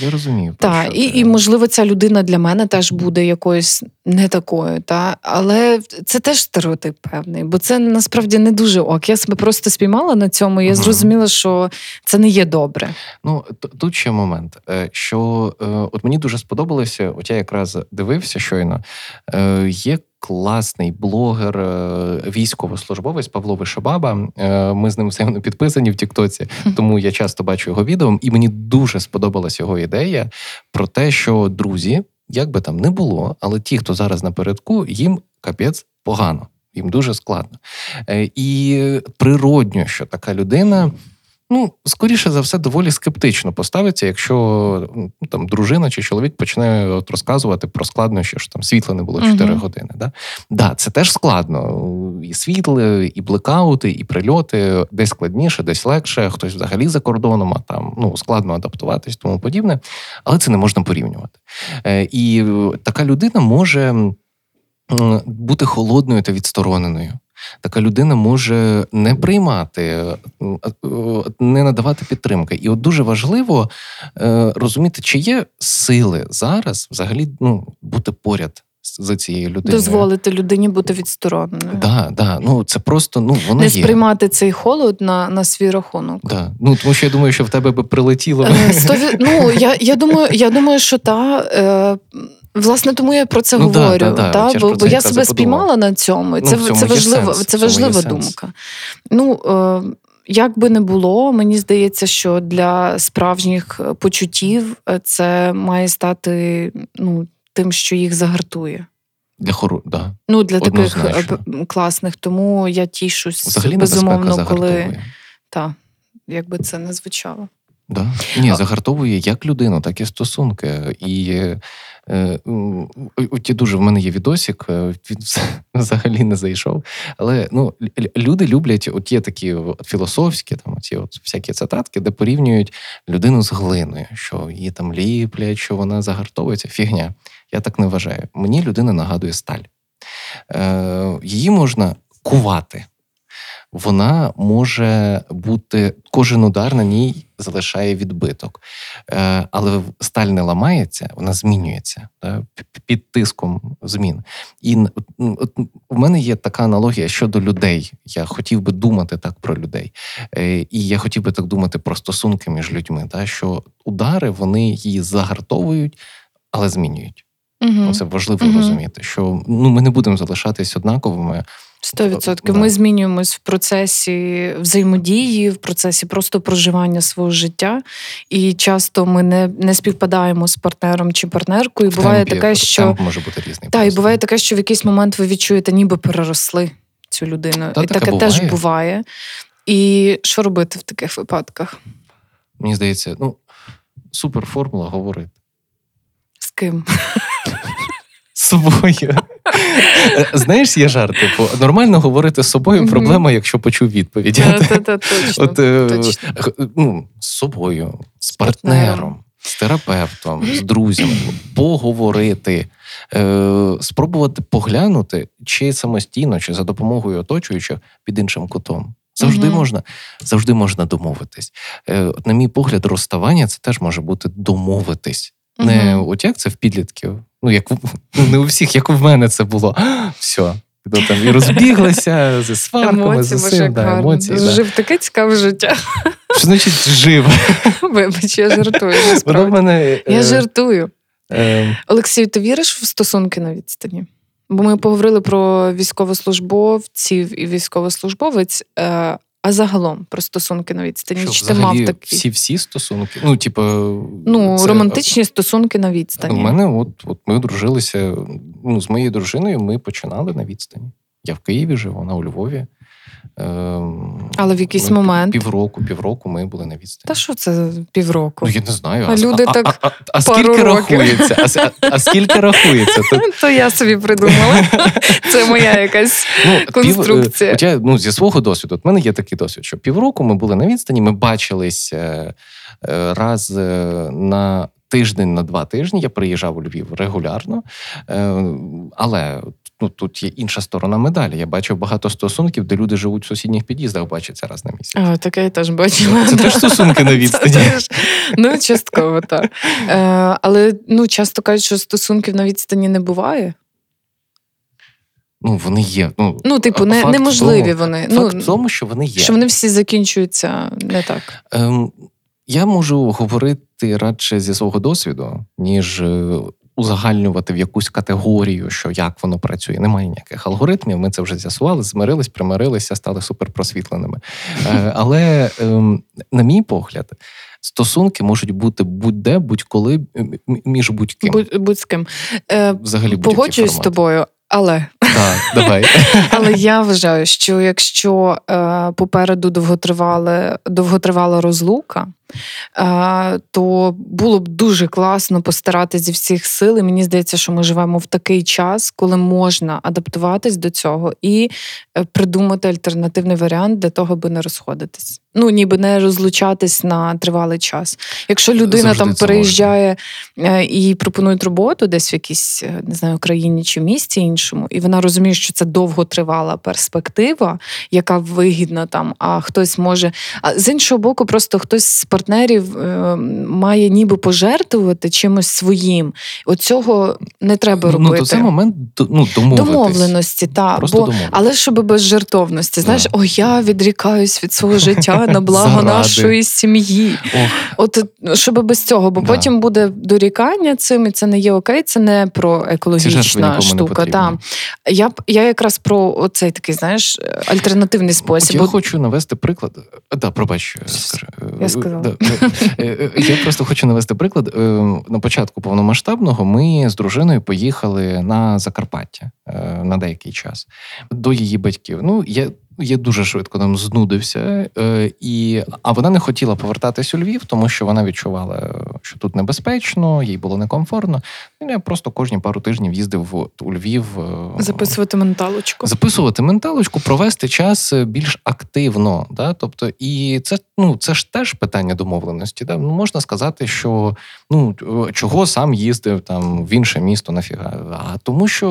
Я розумію. Так, і, і, можливо, ця людина для мене теж буде якоюсь не такою. Та? Але це теж стереотип певний, бо це насправді не дуже ок. Я себе просто спіймала на цьому, і я зрозуміла, що це не є добре. Ну, тут ще момент, е, що е, от мені дуже сподобалося, от я якраз дивився щойно. Е, є класний блогер, військовослужбовець Павло Вишебаба. Ми з ним взаємно підписані в Тіктоці, тому я часто бачу його відео, і мені дуже сподобалась його ідея про те, що друзі, як би там не було, але ті, хто зараз напередку, їм капець погано, їм дуже складно. І природньо, що така людина ну, скоріше за все, доволі скептично поставиться, якщо ну, там дружина чи чоловік починає от розказувати про складнощі, що там світла не було 4 uh години. Да? да, це теж складно. І світле, і блекаути, і прильоти десь складніше, десь легше, хтось взагалі за кордоном, а там ну, складно адаптуватись, тому подібне. Але це не можна порівнювати. Е, І така людина може бути холодною та відстороненою така людина може не приймати, не надавати підтримки. І от дуже важливо е, розуміти, чи є сили зараз взагалі ну, бути поряд за цією людиною. Дозволити людині бути відстороненою. Да, да. Ну це просто ну воно не є. сприймати цей холод на на свій рахунок. Да. Ну тому що я думаю, що в тебе би прилетіло. Е, Сто... Ну я я думаю, я думаю, що та. Е... Власне, тому я про це ну, говорю. Да, да, та? Бо бо я себе спіймала на цьому. Це ну, цьому це, важлива, сенс. це важлива думка. Ну, е... Як би не було, мені здається, що для справжніх почуттів це має стати ну, тим, що їх загартує. Для хору, да. Ну, для Однозначно. таких класних. Тому я тішусь Взагалі безумовно, коли та, як би це не звучало. Да. Ні, загартовує як людину, так і стосунки. І е, от дуже в мене є відосик, він взагалі не зайшов. Але ну, люди люблять от є такі філософські, там оці от всякі цитатки, де порівнюють людину з глиною, що її там ліплять, що вона загартовується. Фігня. Я так не вважаю. Мені людина нагадує сталь. Е, Її можна кувати. Вона може бути, кожен удар на ній залишає відбиток. Е, але сталь не ламається, вона змінюється під тиском змін. І от, в мене є така аналогія щодо людей. Я хотів би думати так про людей. Е, і я хотів би так думати про стосунки між людьми. Да, що удари вони її загартовують, але змінюють. Угу. Це важливо угу. розуміти, що ну ми не будемо залишатись однаковими. Сто відсотків. Ми змінюємось в процесі взаємодії, в процесі просто проживання свого життя. І часто ми не не співпадаємо з партнером чи партнеркою. І буває темпі, таке, що темп може бути різний. Так, і буває таке, що в якийсь момент ви відчуєте, ніби переросли цю людину. Та, і таке таке буває. теж буває. І що робити в таких випадках? Мені здається, ну супер формула говорити. З ким? З собою. Знаєш, є жарт, типу, нормально говорити з собою проблема, якщо почув відповідь. От, ну, З собою, з партнером, з терапевтом, з друзями, поговорити, е, спробувати поглянути, чи самостійно, чи за допомогою оточуючих під іншим кутом. Завжди mm можна завжди можна домовитись. Е, На мій погляд, розставання це теж може бути домовитись. Не mm от як це в підлітків. Ну, як ну, не у всіх, як в мене це було. Все. Ну, там і розбіглися зі сварками, з усім. Да, емоції, Жив да. таке цікаве життя. Що значить жив? Вибач, я жартую. Воно в мене, Я жартую. Е... Олексій, ти віриш в стосунки на відстані? Бо ми поговорили про військовослужбовців і військовослужбовець. А загалом про стосунки на відстані. Що, Чи ти мав такі? Всі всі стосунки? Ну, типу, ну це... романтичні стосунки на відстані. У мене от, от ми одружилися. Ну, з моєю дружиною ми починали на відстані. Я в Києві живу, вона у Львові. Ем, Але в якийсь ми момент півроку, півроку ми були на відстані. Та що це півроку? Ну я не знаю. А люди а, так а, а, а скільки років. рахується? А, а, а скільки рахується? То... Я собі придумала. Це моя якась ну, конструкція. Пів, я, ну, зі свого досвіду, от в мене є такий досвід, що півроку ми були на відстані, ми бачились е, е, раз е, на. Тиждень на два тижні я приїжджав у Львів регулярно, е, але ну, тут є інша сторона медалі. Я бачив багато стосунків, де люди живуть в сусідніх під'їздах, бачаться раз на місяць. А, Таке я теж бачила. Це теж стосунки на відстані. Теж, ну, частково так. Е, але ну, часто кажуть, що стосунків на відстані не буває. Ну, вони є. Ну, ну типу, не, неможливі тому, вони. Факт ну, в тому, що вони є. Що вони всі закінчуються не так. Ем, я можу говорити радше зі свого досвіду, ніж узагальнювати в якусь категорію, що як воно працює. Немає ніяких алгоритмів. Ми це вже з'ясували, змирились, примирилися, стали суперпросвітленими. Е, але, ем, на мій погляд, стосунки можуть бути будь-де, будь-коли між будь-ким. Будь, з ким. Е, Взагалі Погоджуюсь з тобою. Але так, давай. Але я вважаю, що якщо е, попереду довготривала, довготривала розлука, то було б дуже класно постаратися зі всіх сил. І Мені здається, що ми живемо в такий час, коли можна адаптуватись до цього і е, придумати альтернативний варіант для того, аби не розходитись. Ну, ніби не розлучатись на тривалий час. Якщо людина Завжди там переїжджає е, і пропонують роботу десь в якійсь е, не знаю країні чи місті іншому, і вона розуміє, що це довготривала перспектива, яка вигідна там, а хтось може. А з іншого боку, просто хтось з партнерів е, має ніби пожертвувати чимось своїм. Оцього не треба робити. Ну, то це момент ну, домовленості, та бо домовитись. але щоб без жертовності. Знаєш, Да. о, я відрікаюсь від свого життя на благо Заради. нашої сім'ї. Ох, От щоб без цього, бо Да. потім буде дорікання цим, і це не є окей, це не про екологічна штука. Та. Я я якраз про оцей такий, знаєш, альтернативний От спосіб. я Бо- хочу навести приклад. Е, Да, пробач, Я сказала. Ну, е, е, Я просто хочу навести приклад. Е, На початку повномасштабного ми з дружиною поїхали на Закарпаття на деякий час до її батьків. Ну, я. Я дуже швидко там знудився, е, і, а вона не хотіла повертатись у Львів, тому що вона відчувала, що тут небезпечно, їй було некомфортно. Ну, Я просто кожні пару тижнів їздив у Львів е, записувати менталочку. записувати менталочку, провести час е, більш активно. Да? Тобто, і це ну це ж теж питання домовленості. Да? Ну, можна сказати, що ну чого сам їздив там в інше місто нафіга? А тому, що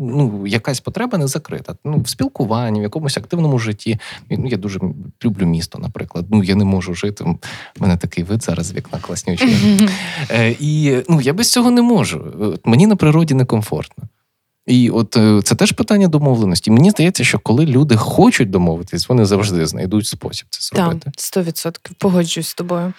ну якась потреба не закрита. Ну в спілкуванні, в якомусь активному житті. Ну я дуже люблю місто, наприклад. Ну я не можу жити. У мене такий вид зараз з вікна класнючий. Е, і ну я без цього не можу. От Мені на природі некомфортно. І от е, це теж питання домовленості. Мені здається, що коли люди хочуть домовитись, вони завжди знайдуть спосіб це зробити. сто відсотків погоджуюсь з тобою.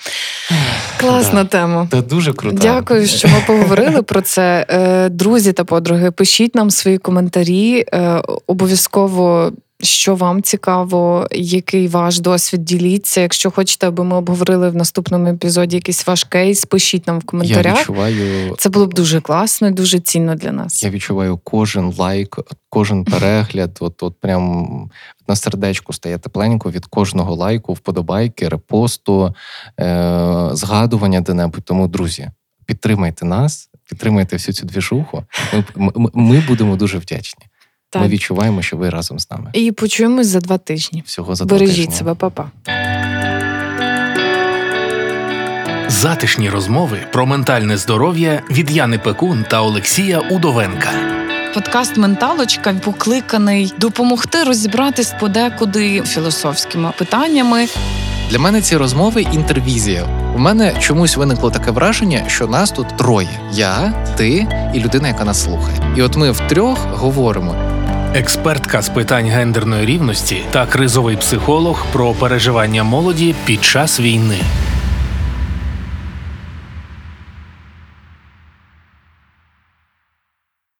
Класна Да. тема. Та дуже круто. Дякую, що ми поговорили про це. Е, Друзі та подруги, пишіть нам свої коментарі. Е, Обов'язково. Що вам цікаво, який ваш досвід діліться? Якщо хочете, аби ми обговорили в наступному епізоді якийсь ваш кейс, пишіть нам в Я коментарях. відчуваю, Це було б дуже класно і дуже цінно для нас. я відчуваю кожен лайк, кожен перегляд. От, от прям на сердечку стає тепленько від кожного лайку, вподобайки, репосту, е- згадування де-небудь. Тому, друзі, підтримайте нас, підтримайте всю цю двіжуху. Ми, ми, ми будемо дуже вдячні. Ми відчуваємо, що ви разом з нами. І почуємось за два тижні. Всього за два тижні. себе, папа. Затишні розмови про ментальне здоров'я від Яни Пекун та Олексія Удовенка. Подкаст Менталочка покликаний допомогти розібратись подекуди філософськими питаннями. Для мене ці розмови інтервізія. У мене чомусь виникло таке враження, що нас тут троє: я, ти і людина, яка нас слухає. І от ми втрьох говоримо. Експертка з питань гендерної рівності та кризовий психолог про переживання молоді під час війни.